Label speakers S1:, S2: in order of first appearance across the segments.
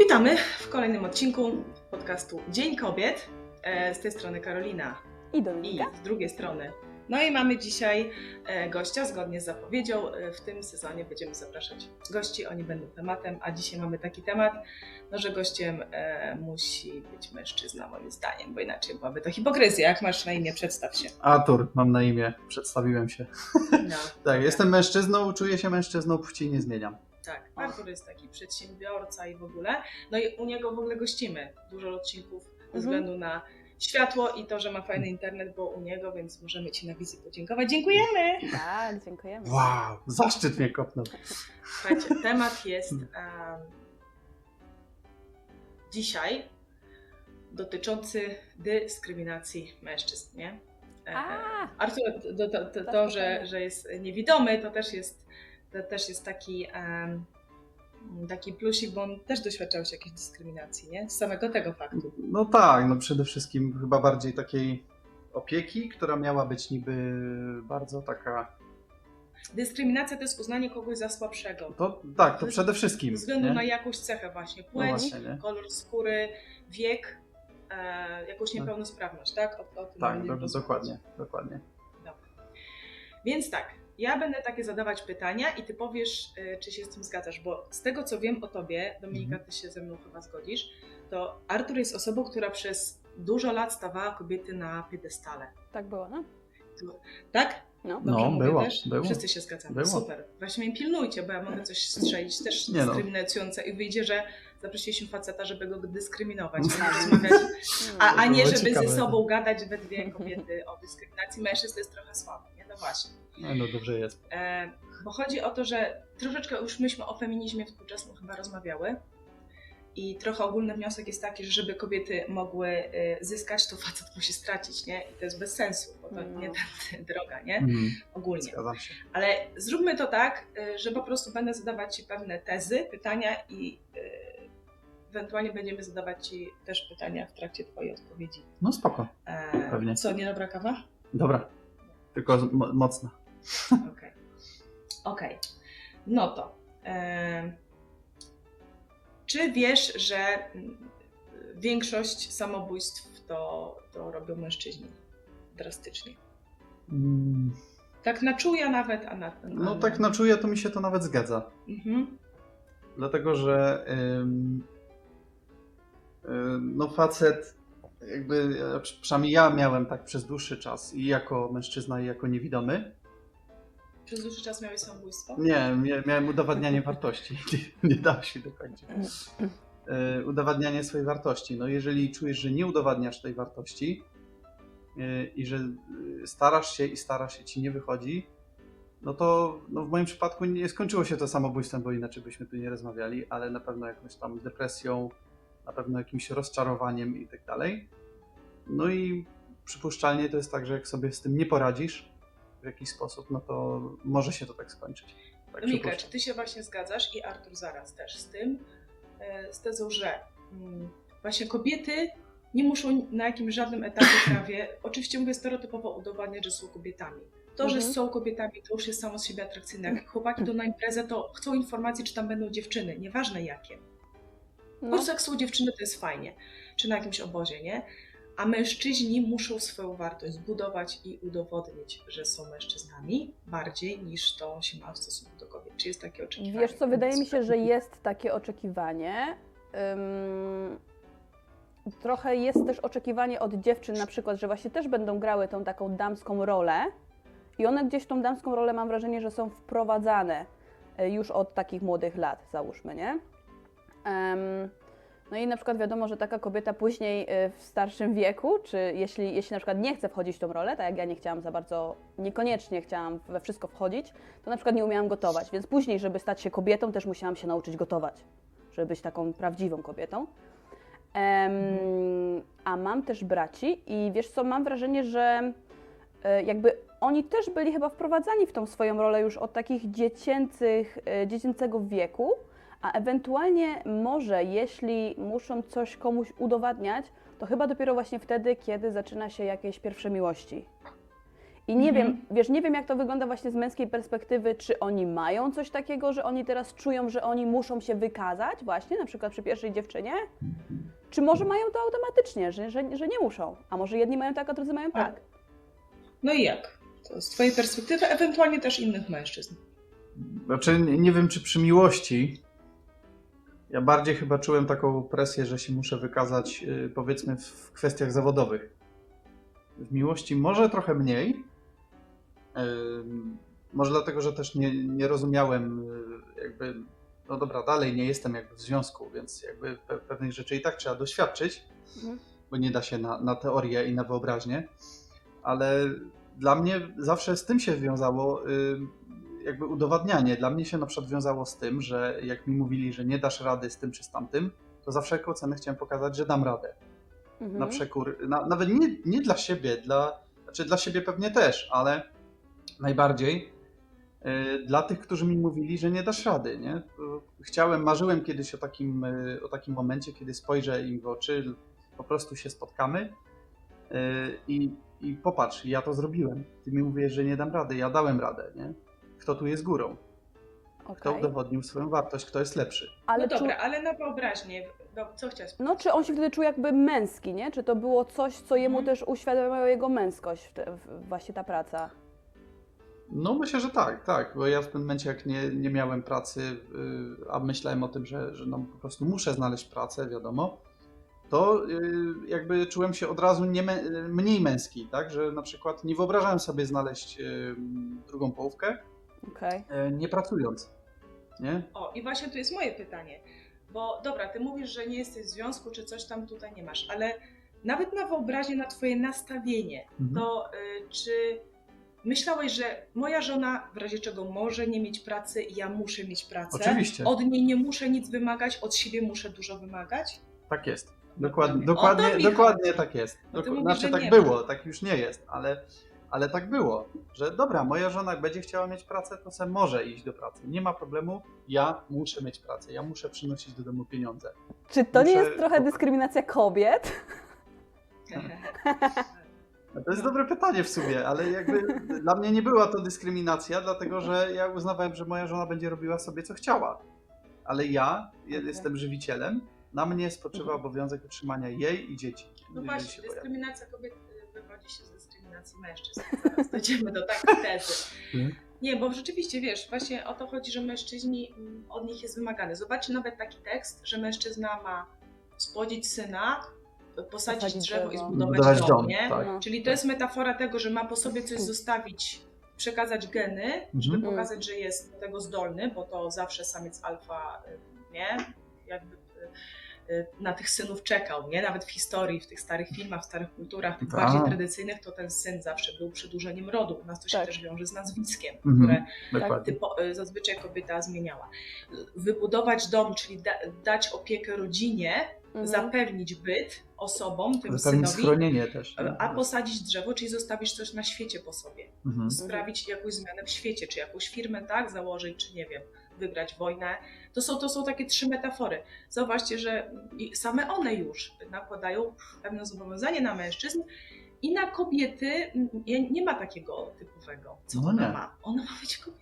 S1: Witamy w kolejnym odcinku podcastu Dzień Kobiet. E, Z tej strony Karolina
S2: I
S1: i
S2: Dominika.
S1: z drugiej strony. No i mamy dzisiaj e, gościa, zgodnie z zapowiedzią. E, W tym sezonie będziemy zapraszać gości, oni będą tematem, a dzisiaj mamy taki temat, no, że gościem e, musi być mężczyzna, moim zdaniem, bo inaczej byłaby to hipokryzja. Jak masz na imię, przedstaw się.
S3: Artur, mam na imię, przedstawiłem się.
S1: No,
S3: Tak, jestem mężczyzną, czuję się mężczyzną, płci nie zmieniam.
S1: Tak, Artur jest taki przedsiębiorca i w ogóle. No i u niego w ogóle gościmy dużo odcinków ze
S2: Mhm.
S1: względu na światło i to, że ma fajny internet, bo u niego, więc możemy Ci na wizji podziękować. Dziękujemy!
S2: Tak, dziękujemy.
S3: Wow, zaszczyt mnie kopnął.
S1: Słuchajcie, temat jest em, dzisiaj dotyczący dyskryminacji mężczyzn, nie? E,
S2: A!
S1: Artur, to, to, to, to że, że jest niewidomy, to też jest, to też jest taki, em, taki plusik, bo on też doświadczał się jakiejś dyskryminacji, nie? Z samego tego faktu.
S3: No tak, no przede wszystkim chyba bardziej takiej opieki, która miała być niby bardzo taka.
S1: Dyskryminacja to jest uznanie kogoś za słabszego.
S3: To tak, to przede wszystkim.
S1: Ze względu
S3: nie?
S1: na jakąś cechę właśnie,
S3: No
S1: płeć,
S3: właśnie, nie?
S1: kolor skóry, wiek, e, jakąś niepełnosprawność, tak? O, o
S3: Tak,
S1: będziemy
S3: do,
S1: rozmawiać.
S3: dokładnie, dokładnie.
S1: Więc tak, ja będę takie zadawać pytania i ty powiesz, y, czy się z tym zgadzasz, bo z tego co wiem o tobie, Dominika,
S3: Mhm.
S1: ty się ze mną chyba zgodzisz, to Artur jest osobą, która przez dużo lat stawała kobiety na piedestale.
S2: Tak było, no?
S1: Tak?
S2: No.
S3: No,
S1: mówię
S3: było,
S1: też?
S3: było.
S1: Wszyscy się zgadzamy.
S3: Było.
S1: Super. Właśnie mnie pilnujcie, bo ja mogę coś strzelić też
S3: Nie no.
S1: dyskryminujące i wyjdzie, że zaprosiliśmy faceta, żeby go dyskryminować,
S3: No.
S1: rozmawiać, a, a nie żeby
S3: ciekawe.
S1: ze sobą gadać we dwie kobiety o dyskryminacji mężczyzn, to jest trochę słabe, nie? No właśnie.
S3: No, no dobrze jest.
S1: E, bo chodzi o to, że troszeczkę już myśmy o feminizmie współczesnym chyba rozmawiały. I trochę ogólny wniosek jest taki, że żeby kobiety mogły e, zyskać, to facet musi stracić, nie? I to jest bez sensu, bo to
S2: No.
S1: nie ta droga, nie?
S3: Mhm,
S1: Ogólnie. Ale zróbmy to tak, e, że po prostu będę zadawać Ci pewne tezy, pytania i e, ewentualnie będziemy zadawać Ci też pytania w trakcie Twojej odpowiedzi.
S3: No spoko.
S1: E,
S3: Pewnie.
S1: Co, niedobra kawa?
S3: Dobra. Tylko mo- mocna.
S1: Okej. Okej. No to. em, czy wiesz, że mm, większość samobójstw to, to robią mężczyźni? Drastycznie.
S3: Mm,
S1: Tak na czuja nawet, a na.
S3: No
S1: a
S3: tak na czuję, to mi się to nawet zgadza.
S1: Mhm.
S3: Dlatego, że ym, ym, no facet, jakby e, przy- przynajmniej ja miałem tak przez dłuższy czas i jako mężczyzna i jako niewidomy.
S1: Przez dłuższy czas miałeś samobójstwo?
S3: Nie, mia- miałem udowadnianie wartości. Nie, nie dało się dokończyć. E, Udowadnianie swojej wartości. No jeżeli czujesz, że nie udowadniasz tej wartości e, i że starasz się i starasz się, ci nie wychodzi, no to no w moim przypadku nie skończyło się to samobójstwem, bo inaczej byśmy tu nie rozmawiali, ale na pewno jakąś tam depresją, na pewno jakimś rozczarowaniem i tak dalej. No i przypuszczalnie to jest tak, że jak sobie z tym nie poradzisz w jakiś sposób, no to może się to tak skończyć. Tak przypuszczam.
S1: czy ty się właśnie zgadzasz i Artur zaraz też z tym, e, z tezą, że mm, właśnie kobiety nie muszą na jakimś żadnym etapie prawie, oczywiście mówię stereotypowo udowadniać, że są kobietami. To, że
S2: Mhm.
S1: są kobietami, to już jest samo z siebie atrakcyjne. Jak chłopaki idą na imprezę, to chcą informacji, czy tam będą dziewczyny, nieważne jakie. Po
S2: No.
S1: prostu jak są dziewczyny, to jest fajnie. Czy na jakimś obozie, nie? A mężczyźni muszą swoją wartość zbudować i udowodnić, że są mężczyznami bardziej niż to się ma w stosunku do kobiet. Czy jest takie oczekiwanie?
S2: Wiesz co, wydaje mi się, że jest takie oczekiwanie. Ym, trochę jest też oczekiwanie od dziewczyn na przykład, że właśnie też będą grały tą taką damską rolę i one gdzieś tą damską rolę mam wrażenie, że są wprowadzane y, już od takich młodych lat, załóżmy, nie? No i na przykład wiadomo, że taka kobieta później y, w starszym wieku, czy jeśli, jeśli na przykład nie chce wchodzić w tą rolę, tak jak ja nie chciałam za bardzo, niekoniecznie chciałam we wszystko wchodzić, to na przykład nie umiałam gotować, więc później, żeby stać się kobietą, też musiałam się nauczyć gotować, żeby być taką prawdziwą kobietą. Em, a mam też braci i wiesz co, mam wrażenie, że e, jakby oni też byli chyba wprowadzani w tą swoją rolę już od takich dziecięcych, e, dziecięcego wieku, a ewentualnie może jeśli muszą coś komuś udowadniać, to chyba dopiero właśnie wtedy, kiedy zaczyna się jakieś pierwsze miłości. I nie
S1: Mhm.
S2: wiem, wiesz, nie wiem jak to wygląda właśnie z męskiej perspektywy, czy oni mają coś takiego, że oni teraz czują, że oni muszą się wykazać właśnie, na przykład przy pierwszej dziewczynie, czy może mają to automatycznie, że, że, że nie muszą, a może jedni mają tak, a drudzy mają tak.
S1: No i jak? To z twojej perspektywy, ewentualnie też innych mężczyzn.
S3: Znaczy, nie wiem, czy przy miłości. Ja bardziej chyba czułem taką presję, że się muszę wykazać, y, powiedzmy, w kwestiach zawodowych. W miłości może trochę mniej. Może dlatego, że też nie, nie rozumiałem, y, jakby, no dobra, dalej nie jestem jakby w związku, więc jakby pe- pewnych rzeczy i tak trzeba doświadczyć,
S2: Mhm.
S3: bo nie da się na, na teorię i na wyobraźnię. Ale dla mnie zawsze z tym się wiązało jakby udowadnianie. Dla mnie się na przykład wiązało z tym, że jak mi mówili, że nie dasz rady z tym czy z tamtym, to za wszelką cenę chciałem pokazać, że dam radę.
S2: Mhm.
S3: Na przekór, na, nawet nie, nie dla siebie, dla, znaczy dla siebie pewnie też, ale najbardziej y, dla tych, którzy mi mówili, że nie dasz rady. Nie? Chciałem, marzyłem kiedyś o takim, y, o takim momencie, kiedy spojrzę im w oczy, po prostu się spotkamy y, i, i popatrz, ja to zrobiłem. Ty mi mówisz, że nie dam rady, ja dałem radę. Nie? Kto tu jest górą? Kto
S2: Okej.
S3: udowodnił swoją wartość, kto jest lepszy?
S2: Ale
S1: no
S2: czu-
S1: dobra, ale na wyobraźnię, no, co chciałaś
S2: No, czy on się wtedy czuł jakby męski, nie? Czy to było coś, co jemu
S1: Mhm.
S2: też uświadamiało jego męskość, w te, w, właśnie ta praca?
S3: No myślę, że tak, tak, bo ja w tym momencie jak nie, nie miałem pracy, y, a myślałem o tym, że, że no po prostu muszę znaleźć pracę, wiadomo, to y, jakby czułem się od razu nie, mę- mniej męski, tak, że na przykład nie wyobrażałem sobie znaleźć y, drugą połówkę,
S2: Okej.
S3: y, nie pracując, nie?
S1: O, i właśnie tu jest moje pytanie. Bo dobra, ty mówisz, że nie jesteś w związku, czy coś tam tutaj nie masz, ale nawet na wyobraźnię, na twoje nastawienie,
S3: Mhm.
S1: to y, czy myślałeś, że moja żona w razie czego może nie mieć pracy, ja muszę mieć pracę?
S3: Oczywiście.
S1: Od niej nie muszę nic wymagać, od siebie muszę dużo wymagać?
S3: Tak jest. Dokładnie,
S1: O to
S3: dokładnie, dokładnie
S1: chodzi.
S3: tak jest.
S1: Ty
S3: Dok-
S1: mówisz,
S3: znaczy tak było, tak już nie jest, ale, ale tak było, że dobra, moja żona będzie chciała mieć pracę, to se może iść do pracy. Nie ma problemu, ja muszę mieć pracę, ja muszę przynosić do domu pieniądze.
S2: Czy to nie
S3: Muszę-
S2: jest trochę dyskryminacja kobiet?
S3: To jest dobre pytanie w sumie, ale jakby dla mnie nie była to dyskryminacja, dlatego że ja uznawałem, że moja żona będzie robiła sobie co chciała. Ale ja je- jestem żywicielem, na mnie spoczywa
S2: Mhm.
S3: obowiązek utrzymania jej i dzieci.
S1: No właśnie, dyskryminacja kobiet wywodzi się z dyskryminacji mężczyzn. Zaraz dojdziemy do takiej tezy.
S3: Mhm.
S1: Nie, bo rzeczywiście, wiesz, właśnie o to chodzi, że mężczyźni, mm, od nich jest wymagane. Zobaczcie nawet taki tekst, że mężczyzna ma spłodzić syna, posadzić
S2: Posadzić
S1: drzewo i
S2: drzewo.
S1: zbudować
S3: Budować
S1: dom,
S3: dom,
S1: nie?
S3: tak.
S2: No.
S1: Czyli to jest metafora tego, że ma po sobie coś zostawić, przekazać geny, żeby
S3: Mhm.
S1: pokazać, że jest do tego zdolny, bo to zawsze samiec alfa, y, nie? Jakby na tych synów czekał, nie? Nawet w historii, w tych starych filmach, w starych kulturach, tych
S3: Tak.
S1: bardziej tradycyjnych, to ten syn zawsze był przedłużeniem rodu. U nas to się
S2: Tak.
S1: też wiąże z nazwiskiem,
S3: Mhm.
S1: które
S3: Dokładnie.
S1: typo, y, zazwyczaj kobieta zmieniała. Wybudować dom, czyli da, dać opiekę rodzinie,
S2: Mhm.
S1: zapewnić byt osobom, tym
S3: Zapewnić
S1: synowi,
S3: schronienie też. nie?
S1: a posadzić drzewo, czyli zostawić coś na świecie po sobie.
S3: Mhm.
S1: Sprawić jakąś zmianę w świecie, czy jakąś firmę, tak, założyć, czy nie wiem, wygrać wojnę. To są, to są takie trzy metafory. Zauważcie, że same one już nakładają pewne zobowiązanie na mężczyzn i na kobiety mm, nie, ma takiego typowego, co
S3: No
S1: ona
S3: nie.
S1: ma. Ona ma być kobietą.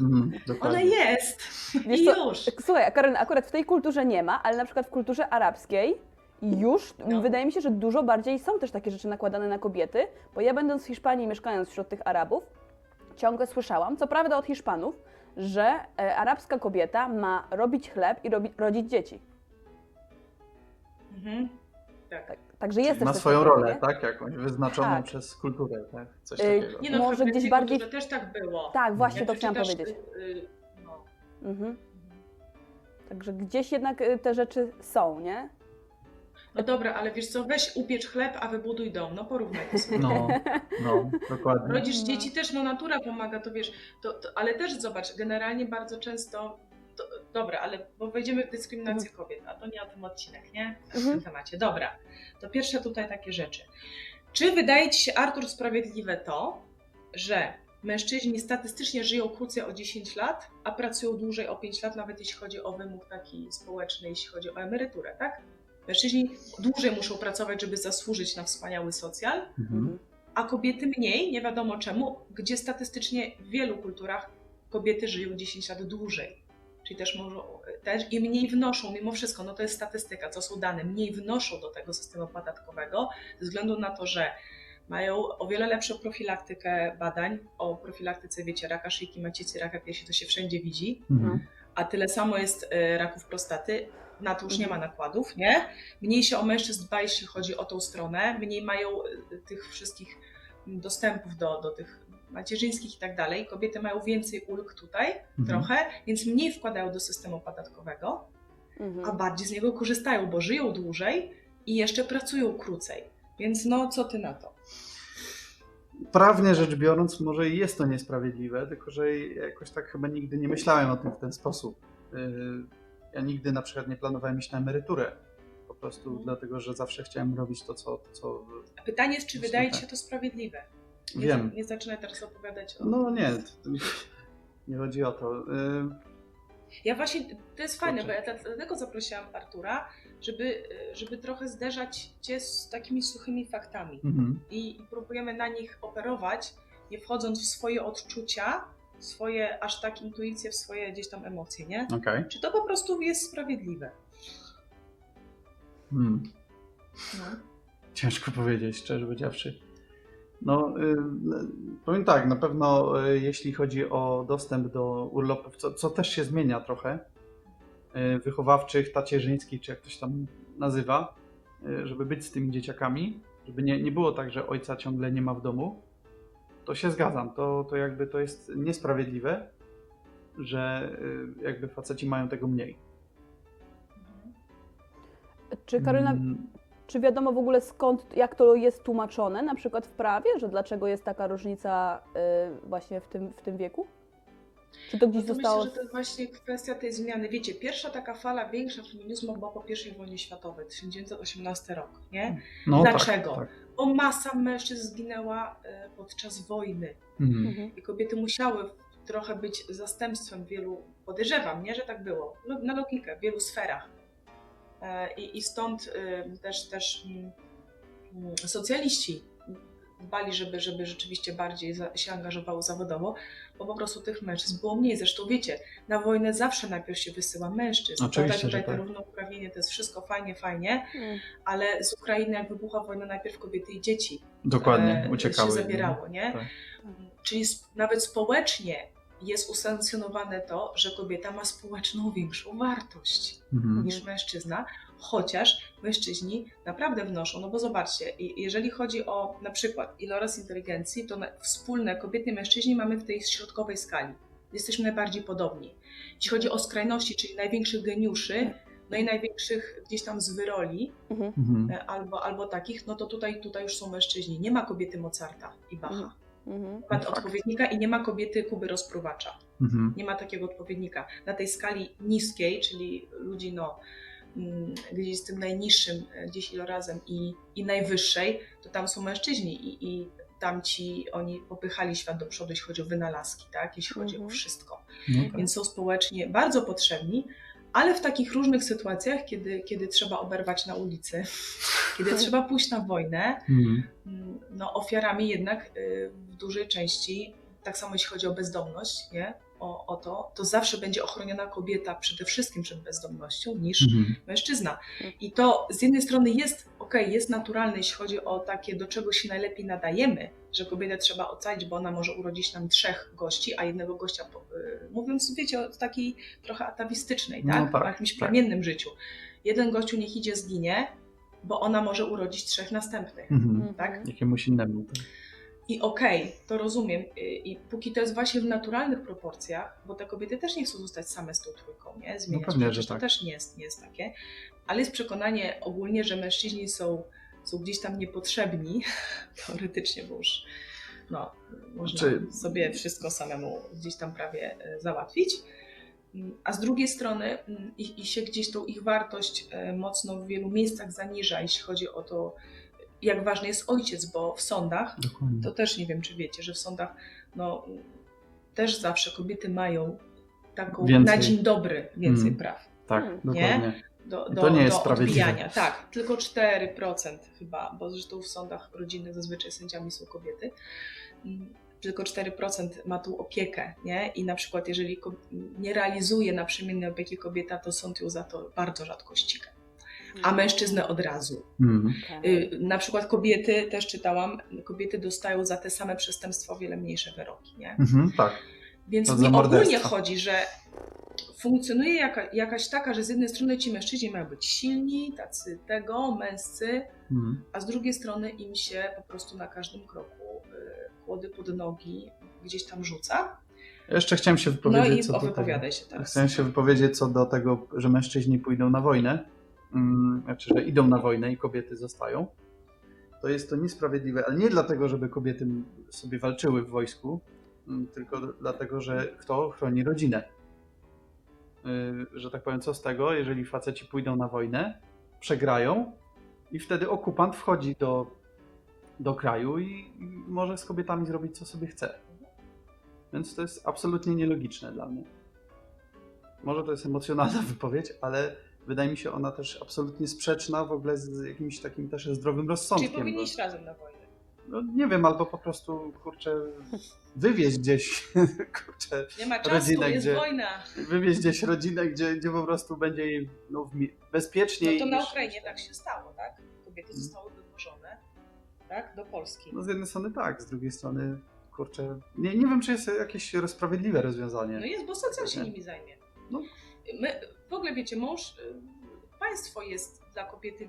S3: Mhm.
S1: Ona jest
S2: Wiesz
S1: i
S2: co,
S1: już.
S2: Słuchaj, Karen, akurat w tej kulturze nie ma, ale na przykład w kulturze arabskiej już
S1: No.
S2: wydaje mi się, że dużo bardziej są też takie rzeczy nakładane na kobiety, bo ja będąc w Hiszpanii, mieszkając wśród tych Arabów, ciągle słyszałam, co prawda od Hiszpanów, że e, arabska kobieta ma robić chleb i robi, rodzić dzieci.
S1: Mhm. Tak.
S2: Tak, także jest
S3: Czyli
S2: też
S3: ma swoją rolę,
S2: nie?
S3: tak? Jakąś wyznaczoną
S2: Tak.
S3: przez kulturę, tak? Coś
S2: Y,
S3: takiego.
S1: Nie no,
S2: Może gdzieś bardziej-
S1: też tak było.
S2: Tak, właśnie
S1: Jak
S2: to chciałam
S1: czytasz,
S2: powiedzieć.
S1: y, y, no.
S2: Mhm. Także gdzieś jednak y, te rzeczy są, nie?
S1: No dobra, ale wiesz co, weź upiecz chleb, a wybuduj dom. No porównaj to sobie.
S3: No, no, dokładnie.
S1: Rodzisz
S2: No.
S1: dzieci też, no natura pomaga, to wiesz, to, to, ale też zobacz, generalnie bardzo często, to, dobra, ale bo wejdziemy w dyskryminację kobiet, a to nie o tym odcinek, nie? W
S2: Mhm.
S1: tym temacie. Dobra, to pierwsze tutaj takie rzeczy. Czy wydaje Ci się, Artur, sprawiedliwe to, że mężczyźni statystycznie żyją krócej o 10 lat, a pracują dłużej o 5 lat, nawet jeśli chodzi o wymóg taki społeczny, jeśli chodzi o emeryturę, tak? Mężczyźni dłużej muszą pracować, żeby zasłużyć na wspaniały socjal,
S3: Mhm.
S1: A kobiety mniej, nie wiadomo czemu, gdzie statystycznie w wielu kulturach kobiety żyją 10 lat dłużej. Czyli też, może, też i mniej wnoszą, mimo wszystko, no to jest statystyka, co są dane, mniej wnoszą do tego systemu podatkowego, ze względu na to, że mają o wiele lepszą profilaktykę badań. O profilaktyce, wiecie, raka szyjki, macicy, raka piersi, to się wszędzie widzi
S3: Mhm.
S1: a tyle samo jest e, raków prostaty. Na to już nie ma nakładów, nie? Mniej się o mężczyzn dba, jeśli chodzi o tą stronę, mniej mają e, tych wszystkich mm, dostępów do, do tych macierzyńskich i tak dalej. Kobiety mają więcej ulg tutaj,
S3: Mhm.
S1: trochę, więc mniej wkładają do systemu podatkowego, a
S2: Mhm.
S1: bardziej z niego korzystają, bo żyją dłużej i jeszcze pracują krócej. Więc no, co ty na to?
S3: Prawnie rzecz biorąc, może i jest to niesprawiedliwe, tylko że jakoś tak chyba nigdy nie myślałem o tym w ten sposób. Ja nigdy na przykład nie planowałem iść na emeryturę. Po prostu
S1: Mhm.
S3: dlatego, że zawsze chciałem robić to, co. Co...
S1: Pytanie jest, czy wydaje ci
S3: tak.
S1: się to sprawiedliwe? Nie,
S3: Wiem.
S1: nie zaczynaj teraz opowiadać o...
S3: No nie, nie chodzi o to. Yy,
S1: Ja właśnie, to jest fajne, bo ja dlatego zaprosiłam Artura, żeby, żeby trochę zderzać cię z takimi suchymi faktami.
S3: mhm.
S1: I, I próbujemy na nich operować, nie wchodząc w swoje odczucia, swoje aż tak intuicje, w swoje gdzieś tam emocje, nie?
S3: Okej.
S1: Czy to po prostu jest sprawiedliwe?
S3: Hmm.
S1: No.
S3: Ciężko powiedzieć, szczerze powiedziawszy. No, y, powiem tak, na pewno y, jeśli chodzi o dostęp do urlopów, co, co też się zmienia trochę, y, wychowawczych, tacierzyńskich, czy jak to się tam nazywa, y, żeby być z tymi dzieciakami, żeby nie, nie było tak, że ojca ciągle nie ma w domu, to się zgadzam. To, to jakby to jest niesprawiedliwe, że y, jakby faceci mają tego mniej.
S2: Czy Karolina,
S3: Mm,
S2: czy wiadomo w ogóle skąd, jak to jest tłumaczone, na przykład w prawie, że dlaczego jest taka różnica y, właśnie w tym, w tym wieku? Czy to gdzieś
S1: No to
S2: zostało...
S1: Myślę, że to jest właśnie kwestia tej zmiany. Wiecie, pierwsza taka fala większa feminizmu była po I wojnie światowej, 1918 rok, nie?
S3: No,
S1: Dlaczego?
S3: Tak, tak.
S1: Bo masa mężczyzn zginęła e, podczas wojny.
S3: Mhm.
S2: Mhm.
S1: i kobiety musiały trochę być zastępstwem wielu, podejrzewam, nie, że tak było, lo- na logikę, w wielu sferach. E, I, i stąd y, też, też mm, mm, socjaliści dbali, żeby, żeby rzeczywiście bardziej za, się angażowały zawodowo, bo po prostu tych mężczyzn było mniej. Zresztą wiecie, na wojnę zawsze najpierw się wysyła mężczyzn.
S3: Oczywiście,
S1: Tutaj,
S3: że
S1: tutaj
S3: tak.
S1: to równouprawnienie to jest wszystko fajnie, fajnie,
S2: Mm.
S1: ale z Ukrainy jak wybuchła wojna, najpierw kobiety i dzieci
S3: Dokładnie,
S1: e,
S3: uciekały.
S1: się zabierało, nie?
S3: Tak.
S1: Czyli sp- nawet społecznie jest usankcjonowane to, że kobieta ma społeczną większą wartość
S3: Mhm.
S1: niż mężczyzna, chociaż mężczyźni naprawdę wnoszą, no bo zobaczcie, i- jeżeli chodzi o na przykład iloraz inteligencji, to wspólne kobiety i mężczyźni mamy w tej środkowej skali. Jesteśmy najbardziej podobni. Jeśli chodzi o skrajności, czyli największych geniuszy, no i największych gdzieś tam zwyrodoli,
S2: Mhm.
S3: Mhm.
S1: e, albo, albo takich, no to tutaj, tutaj już są mężczyźni. Nie ma kobiety Mozarta i Bacha.
S2: Mhm. Mhm.
S1: Nie ma
S3: Fakt.
S1: odpowiednika i nie ma kobiety Kuby Rozpruwacza.
S3: Mhm.
S1: Nie ma takiego odpowiednika. Na tej skali niskiej, czyli ludzi no, gdzieś z tym najniższym e, gdzieś ilorazem i, i najwyższej, to tam są mężczyźni i, i tamci, oni popychali świat do przodu, jeśli chodzi o wynalazki, tak? jeśli chodzi
S2: Mhm.
S1: o wszystko.
S3: No tak.
S1: Więc są społecznie bardzo potrzebni, ale w takich różnych sytuacjach, kiedy, kiedy trzeba oberwać na ulicy, kiedy trzeba pójść na wojnę,
S3: Mhm.
S1: Mm, no, ofiarami jednak y, w dużej części, tak samo jeśli chodzi o bezdomność, nie? O, o to, to zawsze będzie ochroniona kobieta przede wszystkim przed bezdomnością niż
S3: Mhm.
S1: mężczyzna. I to z jednej strony jest ok, jest naturalne, jeśli chodzi o takie, do czego się najlepiej nadajemy, że kobietę trzeba ocalić, bo ona może urodzić nam trzech gości, a jednego gościa, po- y, mówiąc, wiecie, o takiej trochę atawistycznej,
S3: No
S1: tak?
S3: tak,
S1: o jakimś
S3: tak.
S1: plemiennym życiu. Jeden gościu niech idzie, zginie, bo ona może urodzić trzech następnych.
S3: Mhm.
S1: Tak?
S3: Jakiemuś innemu. Tak.
S1: I okej, to rozumiem. Y, I póki to jest właśnie w naturalnych proporcjach, bo te kobiety też nie chcą zostać same z tą trójką, nie? Zmieniać.
S3: No pewnie, że
S1: to
S3: tak.
S1: też nie jest, nie jest takie. Ale jest przekonanie ogólnie, że mężczyźni są, są gdzieś tam niepotrzebni, teoretycznie, bo już no, można
S3: Czy-
S1: sobie wszystko samemu gdzieś tam prawie e, załatwić. Mm, A z drugiej strony mm, i, i się gdzieś tą ich wartość e, mocno w wielu miejscach zaniża, jeśli chodzi o to, jak ważny jest ojciec, bo w sądach
S3: Dokładnie.
S1: to też nie wiem, czy wiecie, że w sądach no, też zawsze kobiety mają taką
S3: Więcej.
S1: na dzień dobry więcej
S3: Mm.
S1: praw.
S3: Tak,
S2: Hmm.
S3: dokładnie.
S1: do, do,
S3: to nie jest
S1: do
S3: sprawiedliwe.
S1: odbijania. Tak, tylko 4% chyba, bo zresztą w sądach rodzinnych zazwyczaj sędziami są kobiety. Mm, Tylko 4% ma tą opiekę, nie? I na przykład, jeżeli nie realizuje naprzemiennej opieki kobieta, to sąd ją za to bardzo rzadko ściga. A mężczyznę od razu.
S3: Mhm.
S2: Tak.
S1: Y, Na przykład kobiety, też czytałam, kobiety dostają za te same przestępstwa o wiele mniejsze wyroki, nie?
S3: Mhm, tak.
S1: Więc
S3: To
S1: mi ogólnie chodzi, że funkcjonuje jaka, jakaś taka, że z jednej strony ci mężczyźni mają być silni, tacy tego, męscy,
S3: Mhm.
S1: a z drugiej strony im się po prostu na każdym kroku y, kłody pod nogi gdzieś tam rzuca.
S3: Jeszcze chciałem się
S1: No
S3: wypowiedzieć
S1: i
S3: co do tego.
S1: się teraz.
S3: Chciałem się wypowiedzieć co do tego, że mężczyźni pójdą na wojnę, znaczy, że idą na wojnę i kobiety zostają. To jest to niesprawiedliwe, ale nie dlatego, żeby kobiety sobie walczyły w wojsku, mm, tylko dlatego, że kto chroni rodzinę. Yy, Że tak powiem, co z tego, jeżeli faceci pójdą na wojnę, przegrają i wtedy okupant wchodzi do, do kraju i, i może z kobietami zrobić, co sobie chce. Więc to jest absolutnie nielogiczne dla mnie. Może to jest emocjonalna wypowiedź, ale wydaje mi się ona też absolutnie sprzeczna w ogóle z jakimś takim też zdrowym
S1: Czyli
S3: rozsądkiem.
S1: powinni iść razem na wojnę.
S3: No, nie wiem, albo po prostu, kurczę, wywieźć gdzieś, kurczę,
S1: Nie ma czasu,
S3: Rodzinę,
S1: jest
S3: gdzie-
S1: wojna.
S3: wywieźć gdzieś rodzinę, gdzie, gdzie po prostu będzie jej no, mi-
S1: No
S3: bezpieczniej.
S1: to na
S3: niż-
S1: Ukrainie tak się stało, tak? Kobiety zostały wywożone tak? do Polski.
S3: No z jednej strony tak, z drugiej strony, kurczę, nie, nie wiem, czy jest jakieś sprawiedliwe rozwiązanie.
S1: No jest, bo socjal się nimi zajmie.
S3: No.
S1: My, w ogóle wiecie, mąż, y, państwo jest dla kobiety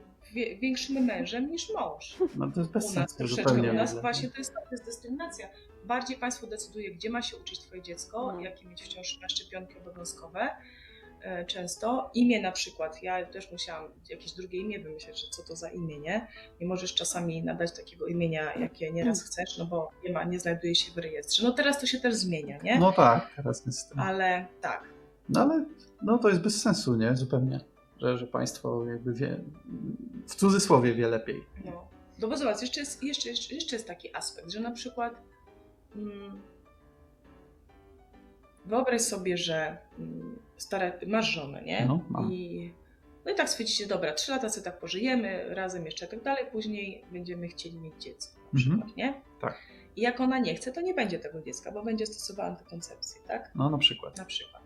S1: większym mężem niż mąż.
S3: No to jest bez
S1: U nas
S3: sensu
S1: troszeczkę,
S3: zupełnie.
S1: u nas właśnie to jest, to jest dyskryminacja. Bardziej państwo decyduje, gdzie ma się uczyć twoje dziecko,
S2: No.
S1: jakie mieć wciąż na szczepionki obowiązkowe. e, Często imię na przykład, ja też musiałam jakieś drugie imię wymyśleć, że co to za imię, nie? Nie możesz czasami nadać takiego imienia, jakie nieraz chcesz, no bo nie ma, nie znajduje się w rejestrze. No teraz to się też zmienia, nie?
S3: No tak, teraz jest.
S1: Ale tak,
S3: No ale no to jest bez sensu, nie? Zupełnie. Że, że państwo jakby wie, w cudzysłowie wie lepiej.
S1: No, no bo zobacz, jeszcze jest, jeszcze, jeszcze, jeszcze jest taki aspekt, że na przykład mm, wyobraź sobie, że mm, stara, masz żonę, nie?
S3: No, mam.
S1: I, no i tak stwierdzicie, dobra, trzy lata sobie tak pożyjemy, razem jeszcze tak dalej, później będziemy chcieli mieć dziecko na
S3: Mhm.
S1: przykład, nie?
S3: Tak.
S1: I jak ona nie chce, to nie będzie tego dziecka, bo będzie stosowała antykoncepcję, tak?
S3: No na przykład.
S1: Na przykład.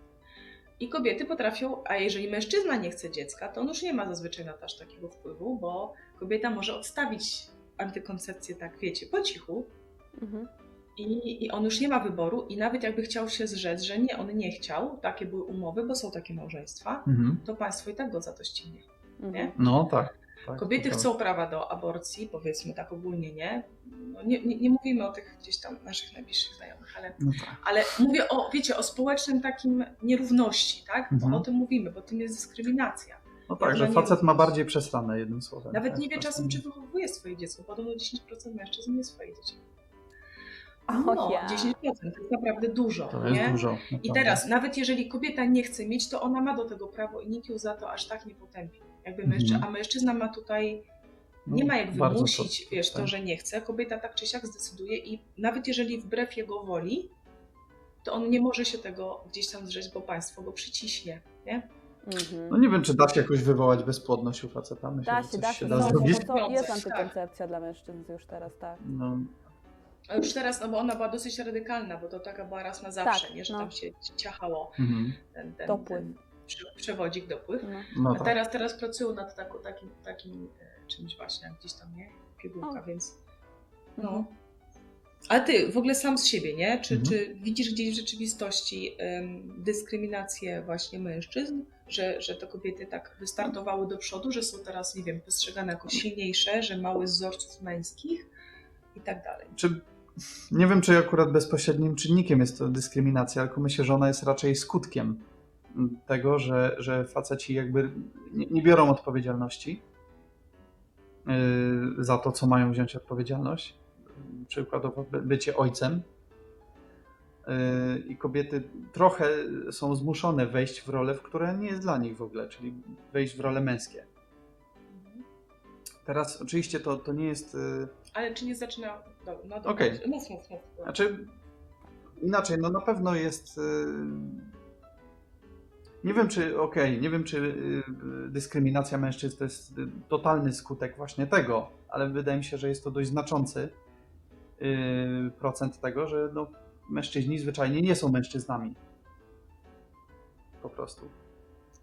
S1: I kobiety potrafią, a jeżeli mężczyzna nie chce dziecka, to on już nie ma zazwyczaj na to aż takiego wpływu, bo kobieta może odstawić antykoncepcję, tak wiecie, po cichu
S2: Mhm.
S1: i, i on już nie ma wyboru i nawet jakby chciał się zrzec, że nie, on nie chciał, takie były umowy, bo są takie małżeństwa,
S3: Mhm.
S1: to państwo i tak go za to ścignie.
S2: Mhm.
S3: No tak. Tak
S1: Kobiety chcą prawa do aborcji, powiedzmy tak ogólnie, nie? No nie, nie, nie mówimy o tych gdzieś tam naszych najbliższych znajomych, ale
S3: No tak.
S1: ale mówię o, wiecie, o społecznym takim nierówności, tak?
S3: Mhm.
S1: Bo o tym mówimy, bo tym jest dyskryminacja.
S3: No tak, że facet ma bardziej przesrane jednym słowem.
S1: Nawet
S3: tak,
S1: nie wie
S3: po
S1: czasem, czy wychowuje swoje dziecko. Podobno 10% mężczyzn nie swoje dzieci.
S2: O
S1: No,
S2: ja.
S1: 10% to jest naprawdę dużo,
S3: To jest
S1: nie?
S3: dużo.
S1: I
S3: naprawdę.
S1: teraz, nawet jeżeli kobieta nie chce mieć, to ona ma do tego prawo i nikt ją za to aż tak nie potępi. Jakby
S3: Mhm.
S1: mężczyzna, a mężczyzna ma tutaj,
S3: No,
S1: nie ma jak wymusić,
S3: to-
S1: wiesz, to,
S3: tak.
S1: że nie chce. Kobieta tak czy siak zdecyduje i nawet jeżeli wbrew jego woli, to on nie może się tego gdzieś tam zrzeć, bo państwo go przyciśnie, nie?
S2: Mhm.
S3: No nie wiem, czy da się jakoś wywołać bezpłodność u faceta. Myślę,
S2: Da się, da
S3: się
S2: się.
S3: da zrobić.
S2: to, to jest
S1: Tak.
S2: antykoncepcja dla mężczyzn już teraz, tak.
S3: No,
S1: A już teraz, no bo ona była dosyć radykalna, bo to taka była raz na zawsze,
S2: Tak,
S1: nie, że
S2: no.
S1: tam się ciachało
S3: mhm.
S1: ten, ten,
S2: Dopływ.
S1: ten przewodzik, dopływ.
S2: No.
S3: no
S1: A
S3: tak.
S1: teraz, teraz pracują nad taką, takim, takim e, czymś właśnie, jak gdzieś tam, nie? Pigułka, więc
S2: Mhm.
S1: no. Ale ty w ogóle sam z siebie, nie? Czy,
S3: Mhm.
S1: czy widzisz gdzieś w rzeczywistości dyskryminację właśnie mężczyzn? Że, że te kobiety tak wystartowały do przodu, że są teraz, nie wiem, postrzegane jako silniejsze, że mały wzorców męskich i tak dalej.
S3: Czy, nie wiem, czy akurat bezpośrednim czynnikiem jest to dyskryminacja, tylko myślę, że ona jest raczej skutkiem tego, że, że faceci jakby nie, nie biorą odpowiedzialności yy, za to, co mają wziąć odpowiedzialność. Przykładowo by- bycie ojcem. Yy, I kobiety trochę są zmuszone wejść w rolę, w która nie jest dla nich w ogóle, czyli wejść w role męskie. Teraz oczywiście to, to nie jest. yy,
S1: Ale czy nie zaczyna. No, no dobra,
S3: Okej.
S1: mów, mów, mów.
S3: Znaczy, inaczej, no na pewno jest. Y, Nie wiem, czy okej, nie wiem, czy y, dyskryminacja mężczyzn to jest y, totalny skutek właśnie tego, ale wydaje mi się, że jest to dość znaczący y, procent tego, że no, mężczyźni zwyczajnie nie są mężczyznami. Po prostu.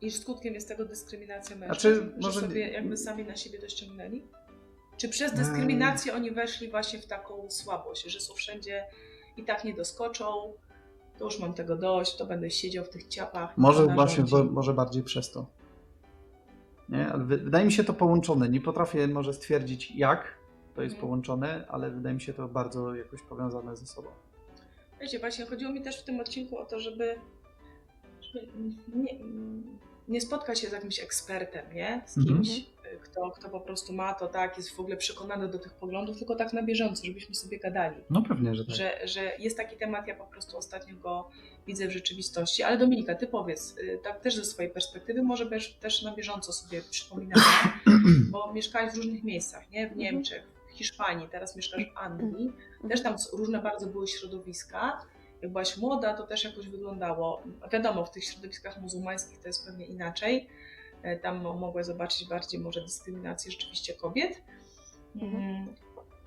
S1: Iż skutkiem jest tego dyskryminacja
S3: Znaczy,
S1: mężczyzn,
S3: może
S1: że sobie jakby sami na siebie to ściągnęli? Czy przez dyskryminację oni weszli właśnie w taką słabość, że są wszędzie i tak nie doskoczą, to już mam tego dość, to będę siedział w tych ciapach.
S3: Może właśnie, bo, może bardziej przez to. Nie, ale wy- wydaje mi się to połączone. Nie potrafię może stwierdzić jak to jest
S1: Mhm.
S3: połączone, ale wydaje mi się to bardzo jakoś powiązane ze sobą.
S1: Wiecie, właśnie chodziło mi też w tym odcinku o to, żeby, żeby nie, nie spotkać się z jakimś ekspertem, nie? Z
S3: Mhm.
S1: kimś, y, kto, kto po prostu ma to tak, jest w ogóle przekonany do tych poglądów, tylko tak na bieżąco, żebyśmy sobie gadali.
S3: No pewnie, że tak.
S1: Że, że jest taki temat, ja po prostu ostatnio go widzę w rzeczywistości. Ale Dominika, ty powiedz, y, tak też ze swojej perspektywy, może też, też na bieżąco sobie przypominamy, bo mieszkałeś w różnych miejscach, nie? W Niemczech, w Hiszpanii, teraz mieszkasz w Anglii. Też tam różne bardzo były środowiska. Jak byłaś młoda, to też jakoś wyglądało. Wiadomo, w tych środowiskach muzułmańskich to jest pewnie inaczej. E, Tam mo- mogłaś zobaczyć bardziej może dyskryminację rzeczywiście kobiet. Mm,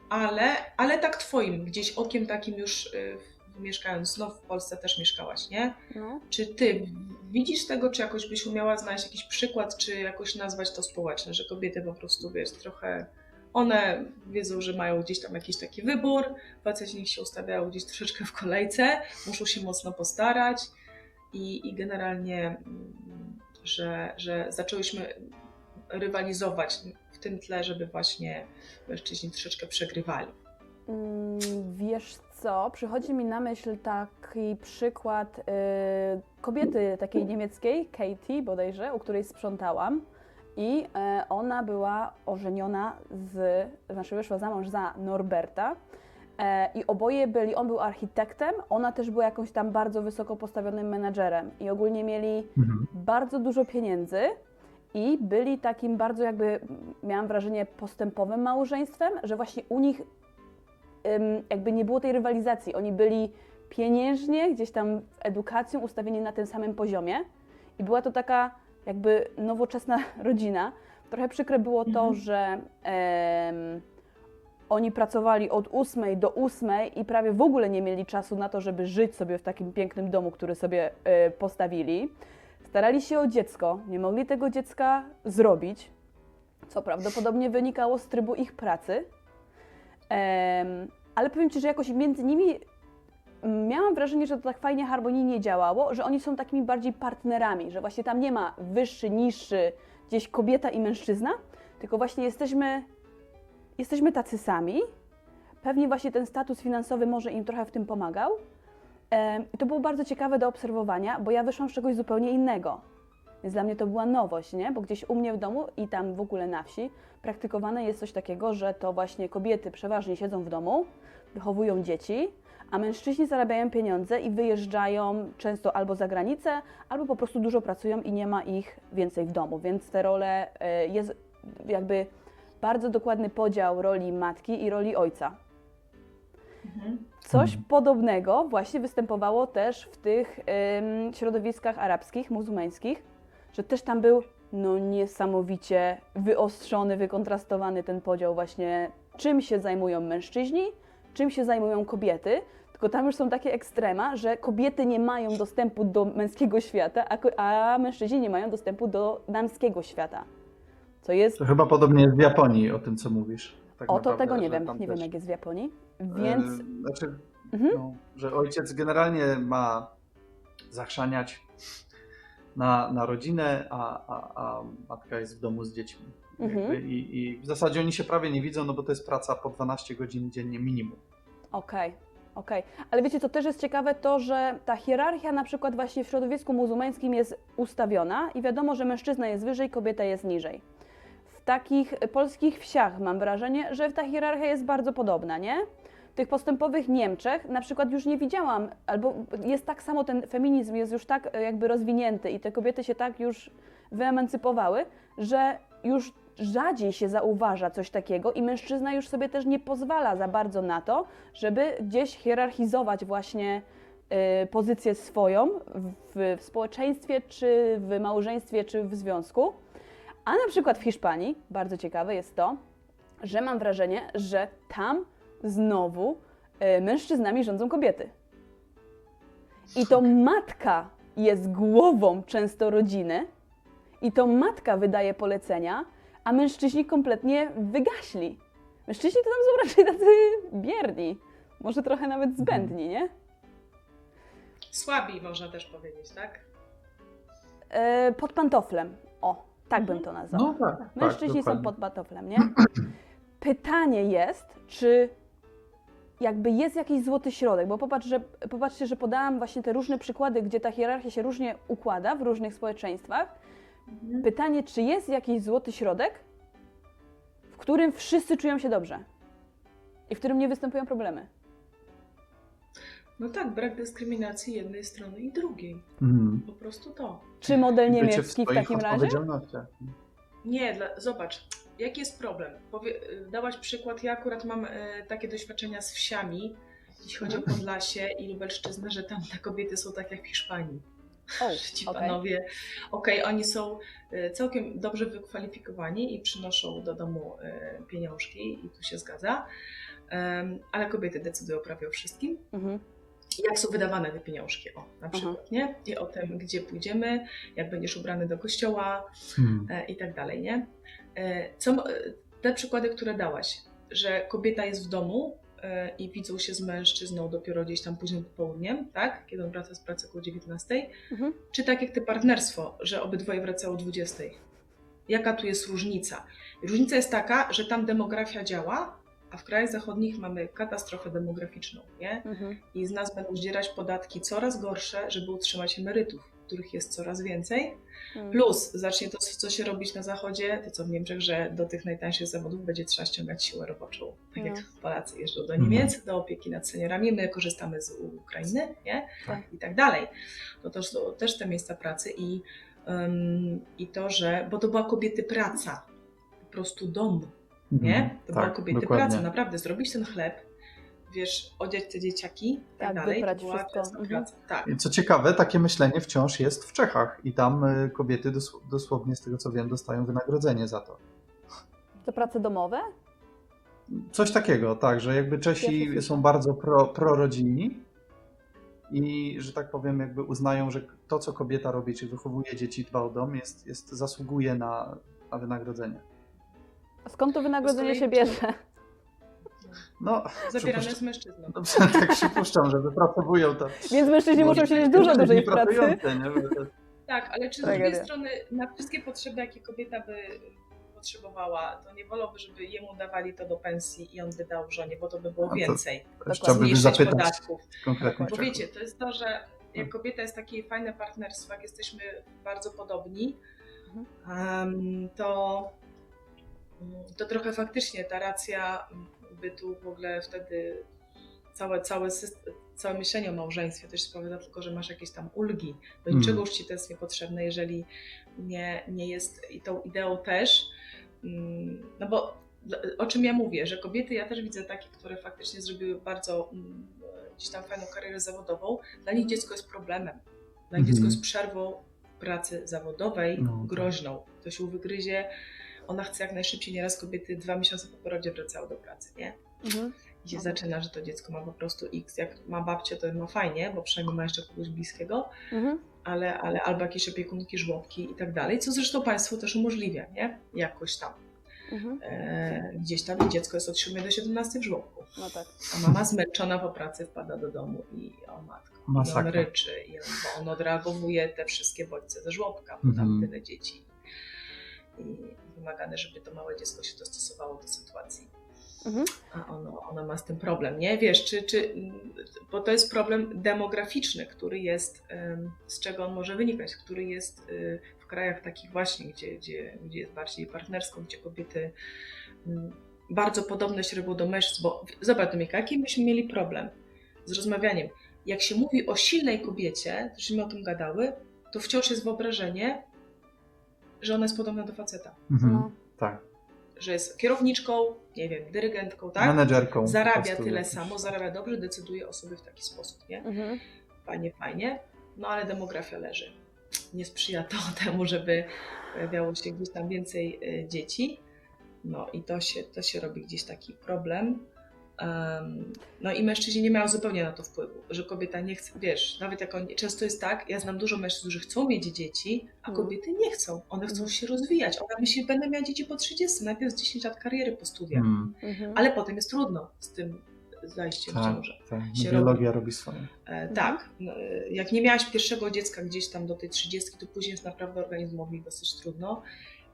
S1: Ale, ale tak twoim, gdzieś okiem takim już y, mieszkając, no w Polsce też mieszkałaś, nie?
S2: No.
S1: Czy ty widzisz tego, czy jakoś byś umiała znaleźć jakiś przykład, czy jakoś nazwać to społeczne, że kobiety po prostu, wiesz, trochę one wiedzą, że mają gdzieś tam jakiś taki wybór, faceci niech się ustawiają gdzieś troszeczkę w kolejce, muszą się mocno postarać i, i generalnie, mm, że, że zaczęłyśmy rywalizować w tym tle, żeby właśnie mężczyźni troszeczkę przegrywali.
S2: Mm, Wiesz co, przychodzi mi na myśl taki przykład y, kobiety takiej niemieckiej, Katie bodajże, u której sprzątałam. I e, ona była ożeniona z, znaczy wyszła za mąż za Norberta. E, I oboje byli, on był architektem, ona też była jakąś tam bardzo wysoko postawionym menadżerem. I ogólnie mieli
S3: Mhm.
S2: bardzo dużo pieniędzy i byli takim bardzo jakby, miałam wrażenie, postępowym małżeństwem, że właśnie u nich jakby nie było tej rywalizacji. Oni byli pieniężnie, gdzieś tam edukacją ustawieni na tym samym poziomie i była to taka jakby nowoczesna rodzina. Trochę przykre było to,
S1: Mhm.
S2: że em, oni pracowali od 8 do 8 i prawie w ogóle nie mieli czasu na to, żeby żyć sobie w takim pięknym domu, który sobie e, postawili. Starali się o dziecko, nie mogli tego dziecka zrobić, co prawdopodobnie wynikało z trybu ich pracy. Ale powiem Ci, że jakoś między nimi miałam wrażenie, że to tak fajnie harmonijnie działało, że oni są takimi bardziej partnerami, że właśnie tam nie ma wyższy, niższy, gdzieś kobieta i mężczyzna, tylko właśnie jesteśmy, jesteśmy tacy sami. Pewnie właśnie ten status finansowy może im trochę w tym pomagał. I to było bardzo ciekawe do obserwowania, bo ja wyszłam z czegoś zupełnie innego. Więc dla mnie to była nowość, nie? Bo gdzieś u mnie w domu i tam w ogóle na wsi praktykowane jest coś takiego, że to właśnie kobiety przeważnie siedzą w domu, wychowują dzieci, a mężczyźni zarabiają pieniądze i wyjeżdżają często albo za granicę, albo po prostu dużo pracują i nie ma ich więcej w domu. Więc te role e, jest jakby bardzo dokładny podział roli matki i roli ojca. Coś
S3: Mhm.
S2: podobnego właśnie występowało też w tych ym, środowiskach arabskich, muzułmańskich, że też tam był no niesamowicie wyostrzony, wykontrastowany ten podział właśnie czym się zajmują mężczyźni, czym się zajmują kobiety. Tylko tam już są takie ekstrema, że kobiety nie mają dostępu do męskiego świata, a, a mężczyźni nie mają dostępu do damskiego świata. Co jest
S3: To chyba podobnie jest w Japonii o tym, co mówisz. Tak
S2: o to
S3: naprawdę,
S2: tego nie wiem, nie
S3: też,
S2: wiem jak jest w Japonii.
S3: e,
S2: Więc
S3: Znaczy,
S2: Mhm.
S3: no, że ojciec generalnie ma zachrzaniać na, na rodzinę, a, a, a matka jest w domu z dziećmi.
S2: Mhm.
S3: I, I w zasadzie oni się prawie nie widzą, no bo to jest praca po 12 godzin dziennie minimum.
S2: Okej, okej. Ale wiecie, co też jest ciekawe, to że ta hierarchia na przykład właśnie w środowisku muzułmańskim jest ustawiona i wiadomo, że mężczyzna jest wyżej, kobieta jest niżej. Takich polskich wsiach mam wrażenie, że ta hierarchia jest bardzo podobna, nie? W tych postępowych Niemczech na przykład już nie widziałam, albo jest tak samo, ten feminizm jest już tak e, jakby rozwinięty i te kobiety się tak już wyemancypowały, że już rzadziej się zauważa coś takiego i mężczyzna już sobie też nie pozwala za bardzo na to, żeby gdzieś hierarchizować właśnie y, pozycję swoją w, w społeczeństwie, czy w małżeństwie, czy w związku. A na przykład w Hiszpanii, bardzo ciekawe jest to, że mam wrażenie, że tam znowu y, mężczyznami rządzą kobiety. I to matka jest głową często rodziny, i to matka wydaje polecenia, a mężczyźni kompletnie wygaśli. Mężczyźni to tam są raczej tacy bierni, może trochę nawet zbędni, nie?
S1: Słabi można też powiedzieć, tak?
S2: E, pod pantoflem. O, tak bym to nazwał.
S3: No tak. tak
S2: Mężczyźni są
S3: dokładnie.
S2: pod pantoflem, nie? Pytanie jest, czy jakby jest jakiś złoty środek, bo popatrz, że, popatrzcie, że podałam właśnie te różne przykłady, gdzie ta hierarchia się różnie układa w różnych społeczeństwach. Pytanie, czy jest jakiś złoty środek, w którym wszyscy czują się dobrze i w którym nie występują problemy.
S1: No tak, brak dyskryminacji jednej strony i drugiej.
S3: Mhm.
S1: Po prostu to.
S2: Czy model niemiecki w
S3: swoich
S2: takim razie?
S1: Nie, dla, zobacz, jaki jest problem? Powie, dałaś przykład, ja akurat mam e, takie doświadczenia z wsiami, jeśli chodzi o
S2: Mhm.
S1: Podlasie i Lubelszczyznę, że tam te kobiety są tak jak w Hiszpanii.
S2: O,
S1: Że ci
S2: okej.
S1: panowie, okej, oni są e, całkiem dobrze wykwalifikowani i przynoszą do domu e, pieniążki i tu się zgadza, ale kobiety decydują prawie o wszystkim.
S2: Mhm.
S1: Jak są wydawane te pieniążki, o, na przykład, nie? I o tym, gdzie pójdziemy, jak będziesz ubrany do kościoła
S3: Hmm.
S1: e, i tak dalej, nie? E, co, e, te przykłady, które dałaś, że kobieta jest w domu e, i widzą się z mężczyzną dopiero gdzieś tam późnym popołudniem, tak? Kiedy on wraca z pracy około 19,
S2: Mhm.
S1: czy tak jak ty partnerstwo, że obydwoje wracają o 20. Jaka tu jest różnica? Różnica jest taka, że tam demografia działa, a w krajach zachodnich mamy katastrofę demograficzną, nie?
S2: Mhm.
S1: i z nas będą zdzierać podatki coraz gorsze, żeby utrzymać emerytów, których jest coraz więcej.
S2: Mhm.
S1: Plus zacznie to, co się robić na zachodzie, to co w Niemczech, że do tych najtańszych zawodów będzie trzeba ściągać siłę roboczą. Tak jak
S2: No.
S1: Polacy jeżdżą do
S3: Mhm.
S1: Niemiec, do opieki nad seniorami, my korzystamy z Ukrainy, nie?
S2: Tak.
S1: I tak dalej. To też są też te miejsca pracy i, ym, i to, że, bo to była kobiety praca, po prostu dom, nie?
S3: Mhm.
S1: To
S3: Tak,
S1: była kobiety
S3: dokładnie.
S1: praca, naprawdę, zrobić ten chleb, wiesz, odziać te dzieciaki tak,
S2: Tak,
S1: dalej, to była
S2: Mhm.
S1: praca. Tak.
S3: I Co ciekawe, takie myślenie wciąż jest w Czechach i tam y, kobiety dos- dosłownie, z tego co wiem, dostają wynagrodzenie za to.
S2: To prace domowe?
S3: Coś takiego, tak, że jakby Czesi
S2: słyszę.
S3: są bardzo pro, prorodzinni i, że tak powiem, jakby uznają, że to, co kobieta robi, czy wychowuje dzieci, dba o dom, jest, jest, zasługuje na, na wynagrodzenie.
S2: Skąd to wynagrodzenie się bierze?
S3: No,
S1: Zabierane
S3: przypuszczam-
S1: z mężczyzną.
S3: Dobrze, tak przypuszczam, że wypracowują to.
S2: Więc mężczyźni muszą siedzieć dużo dłużej w pracy.
S1: Tak, ale czy z drugiej strony na wszystkie potrzeby, jakie kobieta by potrzebowała, to nie wolałby, żeby jemu dawali to do pensji i on by dał żonie, bo to by było więcej.
S3: Też trzeba by
S1: Zmniejszyć
S3: zapytać
S1: podatków.
S3: konkretnych
S1: Bo wiecie, to jest to, że jak kobieta jest takie fajne partnerstwo, jak jesteśmy bardzo podobni, em, to, to trochę faktycznie ta racja bytu w ogóle wtedy całe, całe, system, całe myślenie o małżeństwie też sprawia tylko, że masz jakieś tam ulgi. Do
S3: Mm.
S1: niczego już ci to jest niepotrzebne, jeżeli nie, nie jest i tą ideą też. mm, No bo o czym ja mówię, że kobiety, ja też widzę takie, które faktycznie zrobiły bardzo mm, gdzieś tam fajną karierę zawodową, dla nich dziecko jest problemem. Dla nich
S3: Mhm.
S1: dziecko jest przerwą pracy zawodowej,
S3: No, tak.
S1: groźną. To się wygryzie. Ona chce jak najszybciej, nieraz kobiety dwa miesiące po porodzie wracały do pracy, nie?
S2: Mhm.
S1: I się
S2: No.
S1: zaczyna, że to dziecko ma po prostu X. Jak ma babcię, to ma fajnie, bo przynajmniej ma jeszcze kogoś bliskiego,
S2: Mhm.
S1: ale, ale albo jakieś opiekunki, żłobki i tak dalej, co zresztą państwo też umożliwia, nie? Jakoś tam.
S2: Mhm.
S1: E, gdzieś tam dziecko jest od 7 do 17 w żłobku,
S2: No tak.
S1: a mama zmęczona po pracy wpada do domu i o matko, i on
S3: Masakra.
S1: ryczy, i on, bo on odreagowuje te wszystkie bodźce ze żłobka, bo tam
S3: Mhm.
S1: tyle dzieci. I wymagane, żeby to małe dziecko się dostosowało do sytuacji
S2: Mhm.
S1: a ono, ono ma z tym problem, nie? Wiesz, czy, czy, bo to jest problem demograficzny, który jest, z czego on może wynikać, który jest y, w krajach takich właśnie, gdzie, gdzie, gdzie jest bardziej partnersko, gdzie kobiety bardzo podobne średnio do mężczyzn, bo zobacz Dominika, jaki byśmy mieli problem z rozmawianiem. Jak się mówi o silnej kobiecie, żeśmy o tym gadały, to wciąż jest wyobrażenie, że ona jest podobna do faceta.
S3: Mhm.
S2: No.
S3: Tak.
S1: Że jest kierowniczką, nie wiem, dyrygentką, tak?
S3: Menedżerką.
S1: zarabia tyle samo, zarabia dobrze, decyduje o sobie w taki sposób, nie?
S2: Mhm.
S1: fajnie, fajnie, no ale demografia leży. Nie sprzyja to temu, żeby pojawiało się gdzieś tam więcej y, dzieci. No i to się, to się robi gdzieś taki problem. No i mężczyźni nie mają zupełnie na to wpływu, że kobieta nie chce, wiesz, nawet jak oni, często jest tak, ja znam dużo mężczyzn, którzy chcą mieć dzieci, a
S2: Mhm.
S1: kobiety nie chcą, one chcą
S2: Mhm.
S1: się rozwijać, ona myśli, będę miała dzieci po 30, najpierw z 10 lat kariery po studiach,
S3: Mm,
S2: Mhm.
S1: ale potem jest trudno z tym zajściem w
S3: tak,
S1: ciążę.
S3: tak.
S1: się
S3: Biologia robi swoje.
S1: E. Tak, no, e, jak nie miałaś pierwszego dziecka gdzieś tam do tej 30, to później jest naprawdę organizmowi dosyć trudno.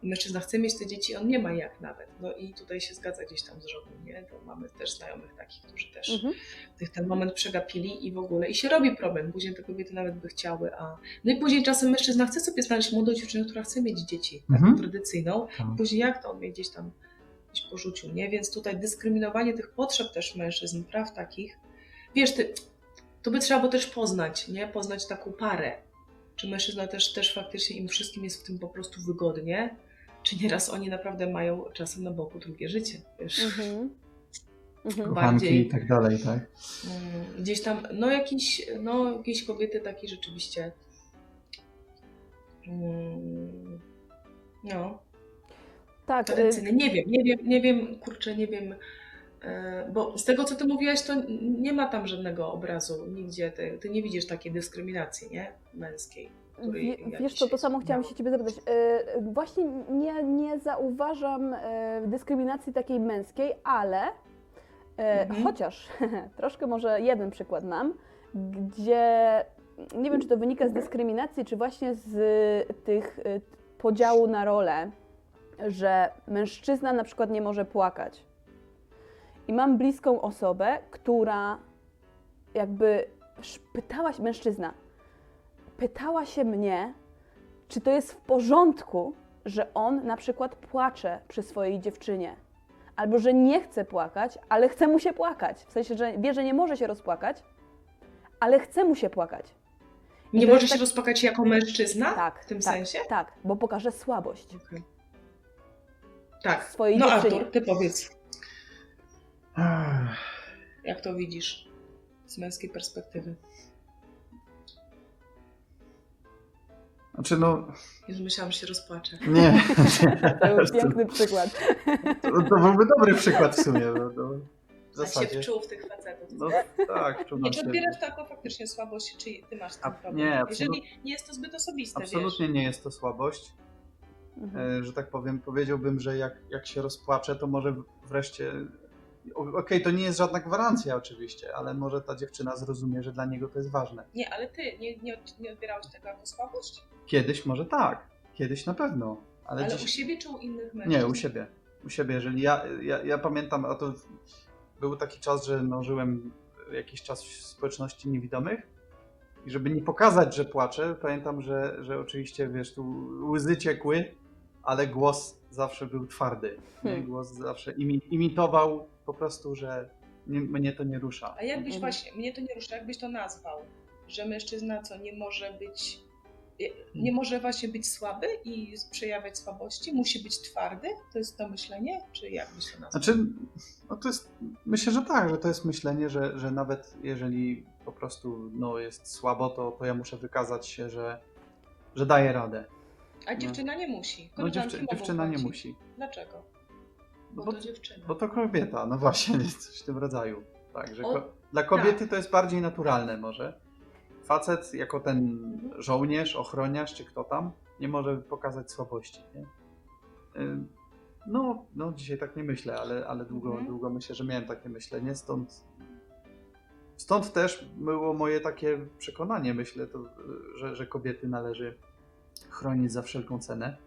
S1: Mężczyzna chce mieć te dzieci, on nie ma jak nawet. No i tutaj się zgadza gdzieś tam z żoną, nie? To mamy też znajomych takich, którzy też
S2: Mhm.
S1: tych, ten moment przegapili i w ogóle. I się robi problem. Później te kobiety nawet by chciały, a... No i później czasem mężczyzna chce sobie znaleźć młodą dziewczynę, która chce mieć dzieci, taką
S3: Mhm.
S1: tradycyjną.
S3: Tak.
S1: Później jak to on mnie gdzieś tam gdzieś porzucił, nie? Więc tutaj dyskryminowanie tych potrzeb też mężczyzn, praw takich. Wiesz, ty, to by trzeba było też poznać, nie? Poznać taką parę. Czy mężczyzna też, też faktycznie im wszystkim jest w tym po prostu wygodnie, czy nieraz oni naprawdę mają czasem na boku drugie życie, wiesz?
S2: Mhm. Mhm.
S1: Bardziej.
S3: i tak dalej, tak?
S1: Mm, Gdzieś tam, no jakieś, no jakieś kobiety takie rzeczywiście mm, no,
S2: Tak, y,
S1: tradycyjne. Nie wiem, nie wiem, nie wiem, kurczę, nie wiem, e, bo z tego, co ty mówiłaś, to nie ma tam żadnego obrazu nigdzie, ty, ty nie widzisz takiej dyskryminacji, nie? Męskiej.
S2: Wie, wiesz co, to samo chciałam się Ciebie zapytać. E, Właśnie nie, nie zauważam e, dyskryminacji takiej męskiej, ale e,
S1: Mhm.
S2: chociaż troszkę może jeden przykład mam, gdzie nie wiem, czy to wynika z dyskryminacji, czy właśnie z tych podziału na role, że mężczyzna na przykład nie może płakać. I mam bliską osobę, która jakby sz- pytała się, mężczyzna, pytała się mnie, czy to jest w porządku, że on na przykład płacze przy swojej dziewczynie. Albo że nie chce płakać, ale chce mu się płakać. W sensie, że wie, że nie może się rozpłakać, ale chce mu się płakać. I
S1: Nie może się
S2: tak-
S1: rozpłakać jako mężczyzna?
S2: Tak,
S1: W tym
S2: tak,
S1: sensie?
S2: Tak, bo pokaże słabość.
S1: Okej. Tak.
S2: Swojej
S1: no
S2: dziewczynie.
S1: Artur, ty powiedz, jak to widzisz z męskiej perspektywy?
S3: Znaczy no,
S1: Już myślałam, że się rozpłaczę.
S3: nie.
S2: To był piękny przykład.
S3: To, to byłby dobry przykład w sumie. No, no, w
S1: A się
S3: zasadzie.
S1: wczuł w tych facetów.
S3: No tak, czuł
S1: Nie, czy
S3: się.
S1: odbierasz to jako faktycznie słabość, czy ty masz
S3: A-
S1: problem?
S3: nie, absolut-
S1: Jeżeli nie jest to zbyt osobiste,
S3: Absolutnie nie jest to słabość.
S2: Mhm.
S3: E, że tak powiem, powiedziałbym, że jak, jak się rozpłacze, to może wreszcie. Okej, to nie jest żadna gwarancja oczywiście, ale może ta dziewczyna zrozumie, że dla niego to jest ważne.
S1: wiesz. Nie, ale ty nie, nie, nie odbierałeś tego jako słabość?
S3: Kiedyś może tak, kiedyś na pewno, ale,
S1: Ale,
S3: dziś...
S1: u siebie czy u innych mężczyzn?
S3: Nie, u siebie. U siebie, jeżeli ja, ja, ja pamiętam, a to był taki czas, że no, żyłem jakiś czas w społeczności niewidomych i żeby nie pokazać, że płaczę, pamiętam, że, że oczywiście, wiesz, tu łzy ciekły, ale głos zawsze był twardy.
S2: Hmm.
S3: Głos zawsze imi, imitował po prostu, że nie, mnie to nie rusza.
S1: A jakbyś
S2: Mhm.
S1: właśnie, mnie to nie rusza, jakbyś to nazwał, że mężczyzna co nie może być, nie może właśnie być słaby i przejawiać słabości, musi być twardy? To jest to myślenie? Czy jak byś to nazwał?
S3: Znaczy, no to jest, myślę, że tak, że to jest myślenie, że, że nawet jeżeli po prostu no, jest słabo, to, to ja muszę wykazać się, że, że daję radę.
S1: A dziewczyna nie musi.
S3: No dziewczy, dziewczyna nie musi.
S1: Dlaczego?
S3: No
S1: Bo,
S3: bo,
S1: to dziewczyna.
S3: bo to kobieta, no właśnie, coś w tym rodzaju. Tak, że
S1: O,
S3: ko- dla kobiety to jest bardziej naturalne może. Facet jako ten żołnierz, ochroniarz czy kto tam nie może pokazać słabości. Nie? No, no, dzisiaj tak nie myślę, ale, ale długo,
S1: Mhm.
S3: długo myślę, że miałem takie myślenie, stąd stąd też było moje takie przekonanie, myślę, to, że, że kobiety należy chronić za wszelką cenę,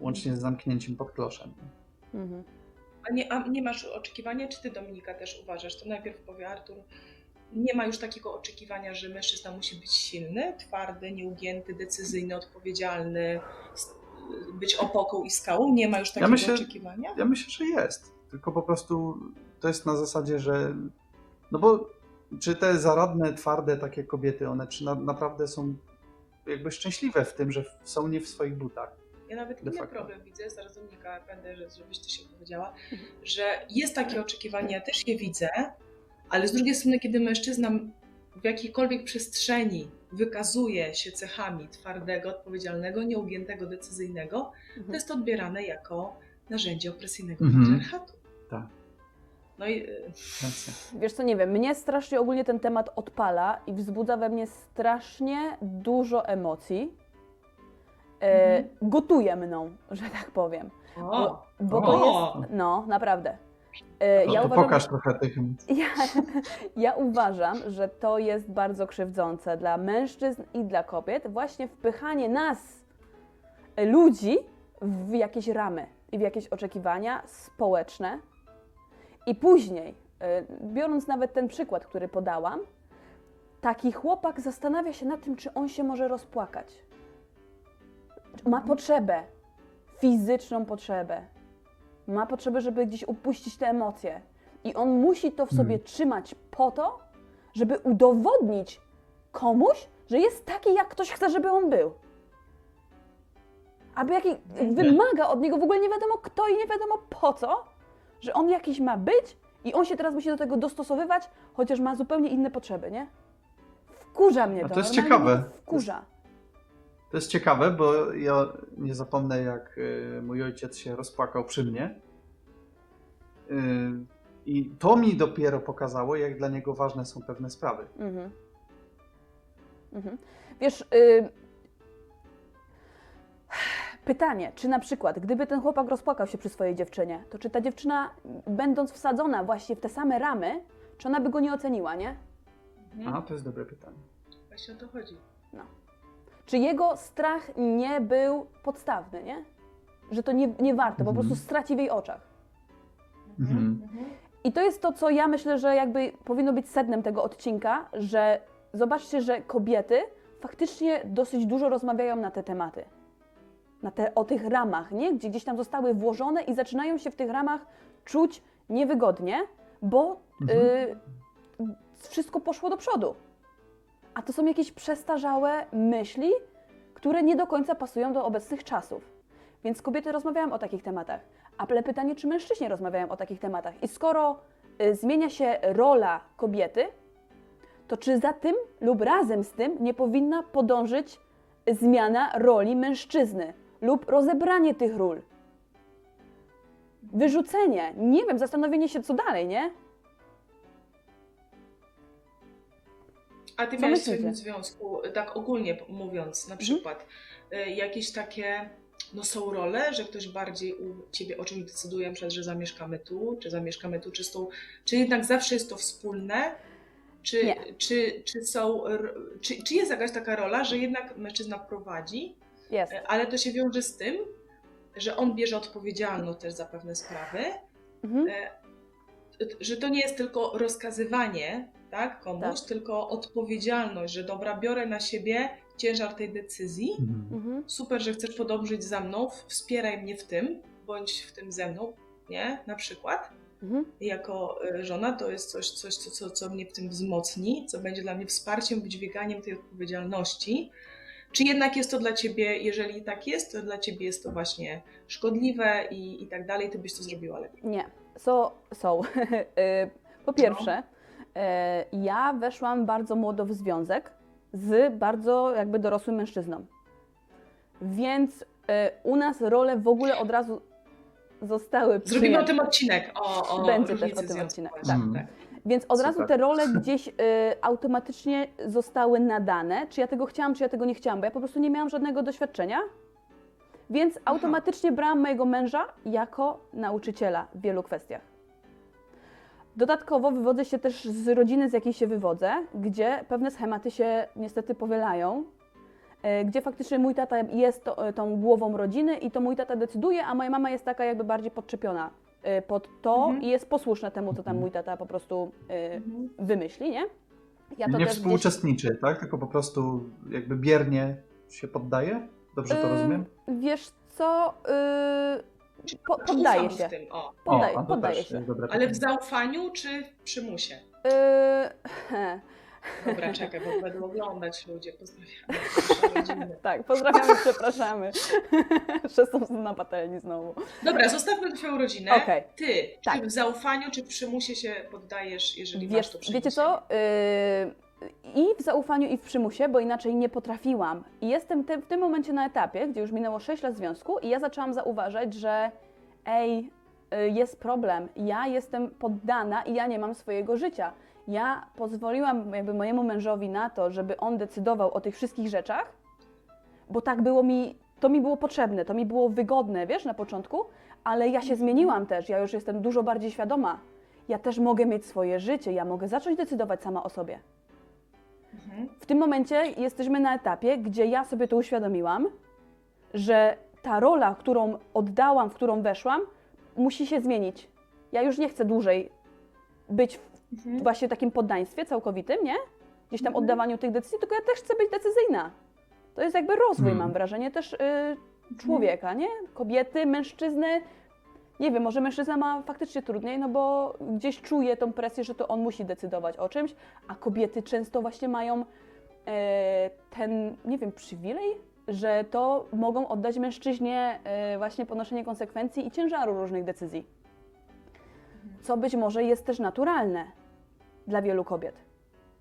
S3: łącznie z zamknięciem pod kloszem.
S2: Mhm.
S1: A nie, a nie masz oczekiwania, czy ty Dominika też uważasz? To najpierw powie Artur. Nie ma już takiego oczekiwania, że mężczyzna musi być silny, twardy, nieugięty, decyzyjny, odpowiedzialny, być opoką i skałą. Nie ma już takiego
S3: myślę-
S1: oczekiwania?
S3: Ja myślę, że jest. Tylko po prostu to jest na zasadzie, że. No bo czy te zaradne, twarde takie kobiety, one czy na, naprawdę są jakby szczęśliwe w tym, że są nie w swoich butach?
S1: Ja nawet inny
S3: facto.
S1: problem widzę, zaraz Dominika będę, że- żebyś ty się powiedziała, że jest takie oczekiwanie, ja też je widzę, ale z drugiej strony, kiedy mężczyzna w jakiejkolwiek przestrzeni wykazuje się cechami twardego, odpowiedzialnego, nieugiętego, decyzyjnego, to
S2: Mhm.
S1: jest odbierane jako narzędzie opresyjnego
S3: Mhm.
S1: patriarchatu.
S3: Tak.
S1: No i y.
S2: Wiesz co, nie wiem, mnie strasznie ogólnie ten temat odpala i wzbudza we mnie strasznie dużo emocji. E,
S1: Mhm.
S2: Gotuje mną, że tak powiem.
S1: o,
S2: Bo, bo to
S1: O!
S2: jest, no naprawdę. E,
S3: No
S2: ja
S3: to
S2: uważam,
S3: pokaż trochę tych emocji.
S2: Ja, ja uważam, że to jest bardzo krzywdzące dla mężczyzn i dla kobiet, właśnie wpychanie nas, e, ludzi, w jakieś ramy i w jakieś oczekiwania społeczne. I później, e, biorąc nawet ten przykład, który podałam, taki chłopak zastanawia się nad tym, czy on się może rozpłakać. Ma potrzebę, fizyczną potrzebę. Ma potrzebę, żeby gdzieś upuścić te emocje. I on musi to w sobie
S3: Hmm.
S2: trzymać po to, żeby udowodnić komuś, że jest taki, jak ktoś chce, żeby on był. Aby jaki, wymaga od niego w ogóle nie wiadomo kto i nie wiadomo po co, że on jakiś ma być i on się teraz musi do tego dostosowywać, chociaż ma zupełnie inne potrzeby, nie? Wkurza mnie
S3: A
S2: to.
S3: to jest ciekawe.
S2: to Wkurza.
S3: To jest ciekawe, bo ja nie zapomnę, jak y, mój ojciec się rozpłakał przy mnie. Y, I to mi dopiero pokazało, jak dla niego ważne są pewne sprawy.
S2: Mhm. Mhm. Wiesz, y... pytanie, czy na przykład, gdyby ten chłopak rozpłakał się przy swojej dziewczynie, to czy ta dziewczyna, będąc wsadzona właśnie w te same ramy, czy ona by go nie oceniła, nie?
S1: mhm.
S3: A, to jest dobre pytanie.
S1: właśnie o to chodzi.
S2: Czy jego strach nie był podstawny, nie? Że to nie, nie warto, po
S3: Mhm.
S2: prostu straci w jej oczach.
S3: Mhm.
S1: Mhm.
S2: I to jest to, co ja myślę, że jakby powinno być sednem tego odcinka, że zobaczcie, że kobiety faktycznie dosyć dużo rozmawiają na te tematy. Na te, o tych ramach, nie? Gdzie gdzieś tam zostały włożone i zaczynają się w tych ramach czuć niewygodnie, bo
S3: Mhm.
S2: y, wszystko poszło do przodu. A to są jakieś przestarzałe myśli, które nie do końca pasują do obecnych czasów. Więc kobiety rozmawiają o takich tematach. Ale pytanie, czy mężczyźni rozmawiają o takich tematach? I skoro y, zmienia się rola kobiety, to czy za tym lub razem z tym nie powinna podążyć zmiana roli mężczyzny lub rozebranie tych ról? Wyrzucenie, nie wiem, zastanowienie się, co dalej, nie?
S1: A ty
S2: Co
S1: miałeś w
S2: myślicie?
S1: swoim związku, tak ogólnie mówiąc, na przykład, y, jakieś takie, no są role, że ktoś bardziej u ciebie o czymś decyduje, na przykład, że zamieszkamy tu, czy zamieszkamy tu, czy, tą, czy jednak zawsze jest to wspólne, czy,
S2: Nie.
S1: czy, czy są, czy, czy jest jakaś taka rola, że jednak mężczyzna prowadzi,
S2: Jest.
S1: y, ale to się wiąże z tym, że on bierze odpowiedzialność też za pewne sprawy,
S2: Mhm.
S1: że to nie jest tylko rozkazywanie tak, komuś,
S2: Tak.
S1: tylko odpowiedzialność, że dobra, biorę na siebie ciężar tej decyzji.
S3: Mhm.
S2: Mhm.
S1: Super, że chcesz podążyć za mną, wspieraj mnie w tym, bądź w tym ze mną, nie? Na przykład.
S2: Mhm.
S1: Jako y, żona to jest coś, coś co, co, co mnie w tym wzmocni, co będzie dla mnie wsparciem, wydźwiganiem tej odpowiedzialności. Czy jednak jest to dla ciebie, jeżeli tak jest, to dla ciebie jest to właśnie szkodliwe i, i tak dalej, ty byś to zrobiła lepiej.
S2: Nie. So, są. Y, po pierwsze, y, ja weszłam bardzo młodo w związek z bardzo jakby dorosłym mężczyzną. Więc y, u nas role w ogóle od razu zostały
S1: Zrobimy o
S2: przyjęte.
S1: tym odcinek, o, o
S2: Będzie też o tym odcinek,
S3: tak.
S1: tak.
S2: Więc od
S3: Super.
S2: razu te role gdzieś y, automatycznie zostały nadane, czy ja tego chciałam, czy ja tego nie chciałam, bo ja po prostu nie miałam żadnego doświadczenia. Więc automatycznie brałam mojego męża jako nauczyciela w wielu kwestiach. Dodatkowo wywodzę się też z rodziny, z jakiej się wywodzę, gdzie pewne schematy się niestety powielają, y, gdzie faktycznie mój tata jest to, tą głową rodziny i to mój tata decyduje, a moja mama jest taka jakby bardziej podczepiona y, pod to
S1: Mhm.
S2: i jest posłuszna temu, co tam mój tata po prostu
S1: Mhm.
S2: wymyśli, nie? Ja
S3: nie
S2: gdzieś-
S3: współuczestniczy, tak? Tylko po prostu jakby biernie się poddaje? Dobrze to
S2: Ym,
S3: rozumiem?
S2: Wiesz co, y, po,
S1: Czy
S2: poddaje
S1: ufam
S2: się.
S1: w tym, o.
S2: Poddaje, się.
S1: Ale w zaufaniu czy w przymusie?
S2: Y,
S1: Dobra, czekaj, bo będą oglądać ludzie. Pozdrawiamy
S2: tak, pozdrawiamy, przepraszamy. Szesną na patelni znowu.
S1: Dobra, zostawmy twoją rodzinę.
S2: Okej.
S1: Ty,
S2: Tak.
S1: czy w zaufaniu, czy w przymusie się poddajesz, jeżeli masz
S2: Wiesz,
S1: to
S2: wiecie co? Y, i w zaufaniu, i w przymusie, bo inaczej nie potrafiłam. I jestem te, w tym momencie na etapie, gdzie już minęło 6 lat związku, i ja zaczęłam zauważać, że ej, y, jest problem. Ja jestem poddana i ja nie mam swojego życia. Ja pozwoliłam jakby mojemu mężowi na to, żeby on decydował o tych wszystkich rzeczach, bo tak było mi, to mi było potrzebne, to mi było wygodne, wiesz, na początku, ale ja się zmieniłam też, ja już jestem dużo bardziej świadoma. Ja też mogę mieć swoje życie, ja mogę zacząć decydować sama o sobie.
S1: Mhm.
S2: W tym momencie jesteśmy na etapie, gdzie ja sobie to uświadomiłam, że ta rola, którą oddałam, w którą weszłam, musi się zmienić. Ja już nie chcę dłużej być w
S1: Mhm.
S2: właśnie takim poddaństwie całkowitym, nie? Gdzieś tam
S1: Mhm.
S2: oddawaniu tych decyzji, tylko ja też chcę być decyzyjna. To jest jakby rozwój,
S3: Mhm.
S2: mam wrażenie, też y, człowieka, nie? Kobiety, mężczyzny. Nie wiem, może mężczyzna ma faktycznie trudniej, no bo gdzieś czuje tą presję, że to on musi decydować o czymś, a kobiety często właśnie mają e, ten, nie wiem, przywilej, że to mogą oddać mężczyźnie e, właśnie ponoszenie konsekwencji i ciężaru różnych decyzji. Co być może jest też naturalne dla wielu kobiet.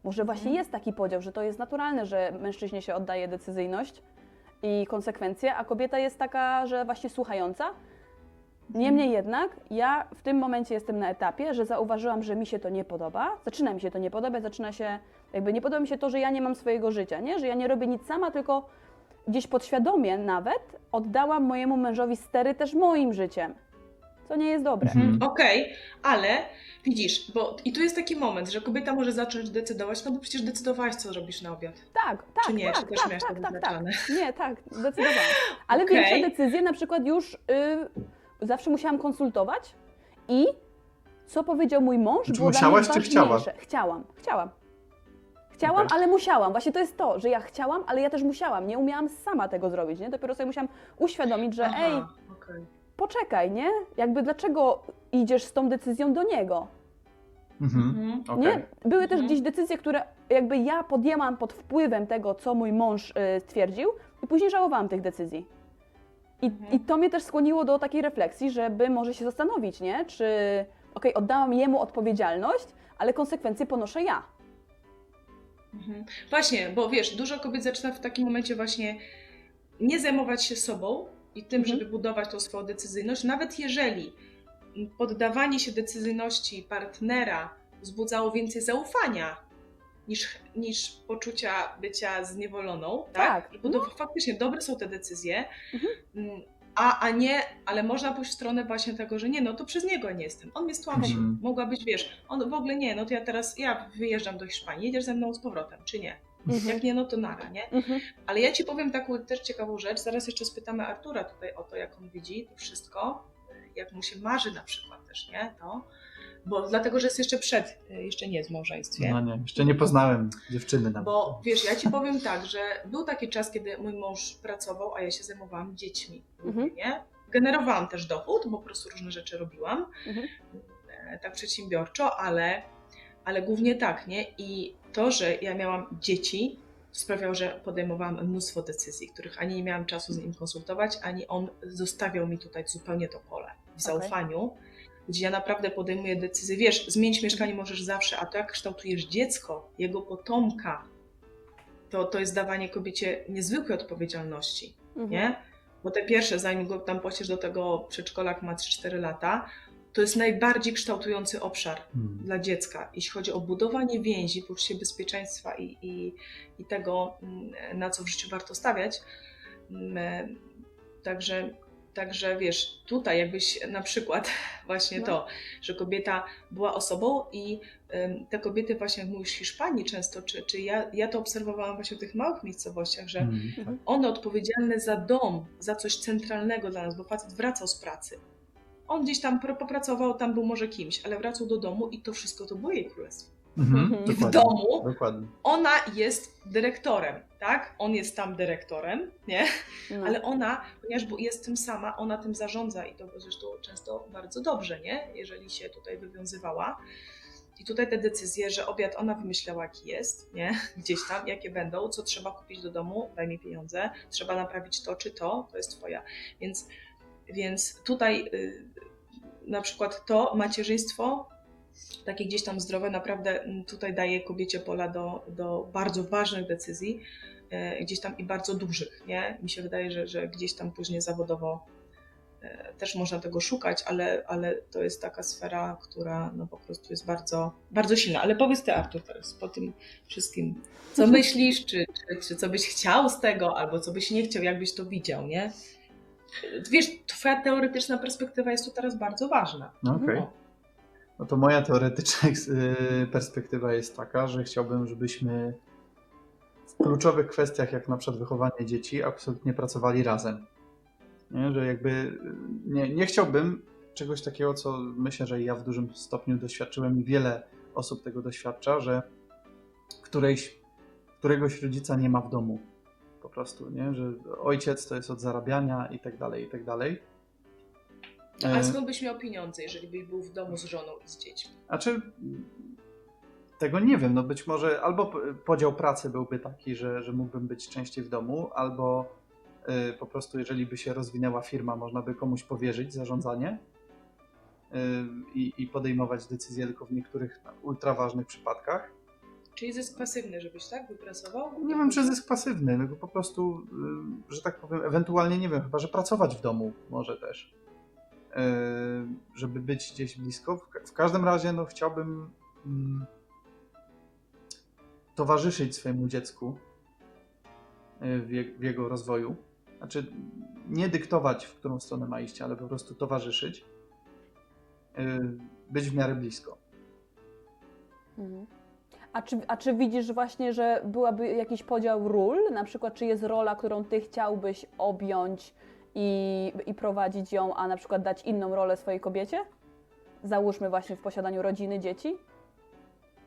S2: Może właśnie
S1: Mhm.
S2: jest taki podział, że to jest naturalne, że mężczyźnie się oddaje decyzyjność i konsekwencje, a kobieta jest taka, że właśnie słuchająca. Niemniej jednak, ja w tym momencie jestem na etapie, że zauważyłam, że mi się to nie podoba. Zaczyna mi się to nie podobać, zaczyna się, jakby nie podoba mi się to, że ja nie mam swojego życia, nie? że ja nie robię nic sama, tylko gdzieś podświadomie nawet oddałam mojemu mężowi stery też moim życiem, co nie jest dobre.
S3: Mhm.
S1: Okej, ale widzisz, bo i tu jest taki moment, że kobieta może zacząć decydować, no bo przecież decydowałaś, co robisz na obiad.
S2: Tak, tak,
S1: Czy nie?
S2: tak,
S1: Czy też
S2: tak,
S1: miałaś
S2: tak,
S1: to
S2: tak, tak.
S1: wyznaczane?
S2: Nie, tak, zdecydowanie. Ale
S1: Okej.
S2: większe decyzje na przykład już y, zawsze musiałam konsultować i co powiedział mój mąż,
S3: Czy
S2: było
S3: musiałaś,
S2: dla mnie
S3: czy chciałaś?
S2: ważniejsze. Chciałam, chciałam. Chciałam,
S3: Okej.
S2: ale musiałam. Właśnie to jest to, że ja chciałam, ale ja też musiałam. Nie umiałam sama tego zrobić, nie? Dopiero sobie musiałam uświadomić, że
S1: Aha,
S2: ej,
S1: okej.
S2: poczekaj, nie? Jakby dlaczego idziesz z tą decyzją do niego?
S3: Mhm.
S1: Mhm.
S3: Okej.
S2: Nie? Były też
S1: Mhm.
S2: gdzieś decyzje, które jakby ja podjęłam pod wpływem tego, co mój mąż y, stwierdził i później żałowałam tych decyzji. I,
S1: Mhm.
S2: I to mnie też skłoniło do takiej refleksji, żeby może się zastanowić, nie? Czy okej, oddałam jemu odpowiedzialność, ale konsekwencje ponoszę ja.
S1: Mhm. Właśnie, bo wiesz, dużo kobiet zaczyna w takim momencie właśnie nie zajmować się sobą i tym,
S2: Mhm.
S1: żeby budować tą swoją decyzyjność, nawet jeżeli poddawanie się decyzyjności partnera wzbudzało więcej zaufania niż, niż poczucia bycia zniewoloną, tak?
S2: Tak,
S1: I budow- faktycznie dobre są te decyzje,
S2: Mhm.
S1: mm, a, a nie, ale można pójść w stronę właśnie tego, że nie, no to przez niego nie jestem, on mnie stłamsił.
S3: Mhm.
S1: Mogła być, wiesz, on w ogóle nie, no to ja teraz, ja wyjeżdżam do Hiszpanii, jedziesz ze mną z powrotem, czy nie?
S2: Mhm.
S1: Jak nie, no to nara, nie?
S2: Mhm.
S1: Ale ja Ci powiem taką też ciekawą rzecz, zaraz jeszcze spytamy Artura tutaj o to, jak on widzi to wszystko, jak mu się marzy na przykład też, nie? To, bo dlatego, że jest jeszcze przed, jeszcze nie jest w małżeństwie.
S3: No nie, jeszcze nie poznałem dziewczyny nawet.
S1: Bo wiesz, ja ci powiem tak, że był taki czas, kiedy mój mąż pracował, a ja się zajmowałam dziećmi.
S2: Mhm.
S1: Nie? Generowałam też dochód, bo po prostu różne rzeczy robiłam.
S2: Mhm.
S1: E, Tak przedsiębiorczo, ale, ale głównie tak, nie? I to, że ja miałam dzieci, sprawiało, że podejmowałam mnóstwo decyzji, których ani nie miałam czasu z nim konsultować, ani on zostawiał mi tutaj zupełnie to pole w zaufaniu, gdzie ja naprawdę podejmuję decyzje. Wiesz, zmienić mieszkanie możesz zawsze, a to jak kształtujesz dziecko, jego potomka, to, to jest dawanie kobiecie niezwykłej odpowiedzialności,
S2: Mhm.
S1: nie? Bo te pierwsze, zanim go tam pościesz do tego przedszkola, jak ma 3-4 lata, to jest najbardziej kształtujący obszar
S3: Hmm.
S1: dla dziecka, jeśli chodzi o budowanie więzi, poczucie bezpieczeństwa i, i, i tego, mm, na co w życiu warto stawiać. Mm, Także, także wiesz, tutaj jakbyś na przykład właśnie
S2: No.
S1: to, że kobieta była osobą i te kobiety właśnie, jak mówisz, w Hiszpanii często, czy, czy ja, ja to obserwowałam właśnie w tych małych miejscowościach, że
S3: Hmm.
S1: one odpowiedzialne za dom, za coś centralnego dla nas, bo facet wracał z pracy. On gdzieś tam popracował, tam był może kimś, ale wracał do domu i to wszystko to było jej królestwo.
S3: Mhm.
S2: Mhm.
S1: W
S3: Dokładnie.
S1: domu
S3: Dokładnie.
S1: ona jest dyrektorem, tak? On jest tam dyrektorem, nie?
S2: No.
S1: Ale ona, ponieważ jest tym sama, ona tym zarządza i to zresztą często bardzo dobrze, nie? Jeżeli się tutaj wywiązywała. I tutaj te decyzje, że obiad ona wymyślała jaki jest, nie? Gdzieś tam, jakie będą, co trzeba kupić do domu, daj mi pieniądze, trzeba naprawić to czy to, to jest twoja. Więc, więc tutaj y, na przykład to macierzyństwo takie gdzieś tam zdrowe, naprawdę mm, tutaj daje kobiecie pola do, do bardzo ważnych decyzji, e, gdzieś tam i bardzo dużych, nie? Mi się wydaje, że, że gdzieś tam później zawodowo e, też można tego szukać, ale, ale to jest taka sfera, która no po prostu jest bardzo, bardzo silna. Ale powiedz ty, Artur, teraz po tym wszystkim, co myślisz, czy, czy, czy co byś chciał z tego, albo co byś nie chciał, jakbyś to widział, nie? Wiesz, twoja teoretyczna perspektywa jest tu teraz bardzo ważna.
S3: No, okej.
S1: No.
S3: No to moja teoretyczna y, perspektywa jest taka, że chciałbym, żebyśmy w kluczowych kwestiach, jak na przykład wychowanie dzieci, absolutnie pracowali razem. Nie? Że jakby y, nie, nie chciałbym czegoś takiego, co myślę, że ja w dużym stopniu doświadczyłem i wiele osób tego doświadcza, że którejś, któregoś rodzica nie ma w domu. Po prostu, nie? że ojciec to jest od zarabiania i tak dalej, i tak dalej.
S1: A
S3: E,
S1: skąd byś miał pieniądze, jeżeli byś był w domu z żoną i z dziećmi?
S3: Znaczy, tego nie wiem. No być może albo podział pracy byłby taki, że, że mógłbym być częściej w domu, albo y, po prostu, jeżeli by się rozwinęła firma, można by komuś powierzyć zarządzanie y, i, podejmować decyzje tylko w niektórych ultra ważnych przypadkach.
S1: Czyli zysk pasywny, żebyś tak wypracował?
S3: Nie wiem, czy zysk pasywny, tylko po prostu, y, że tak powiem, ewentualnie nie wiem, chyba, że pracować w domu może też. Y, Żeby być gdzieś blisko. W ka- W każdym razie, no, chciałbym mm, towarzyszyć swojemu dziecku y, w, je, w jego rozwoju. Znaczy, nie dyktować, w którą stronę ma iść, ale po prostu towarzyszyć. Y, Być w miarę blisko.
S2: Mhm. A czy, a czy widzisz właśnie, że byłaby jakiś podział ról? Na przykład, czy jest rola, którą ty chciałbyś objąć i, i prowadzić ją, a na przykład dać inną rolę swojej kobiecie? Załóżmy właśnie w posiadaniu rodziny, dzieci?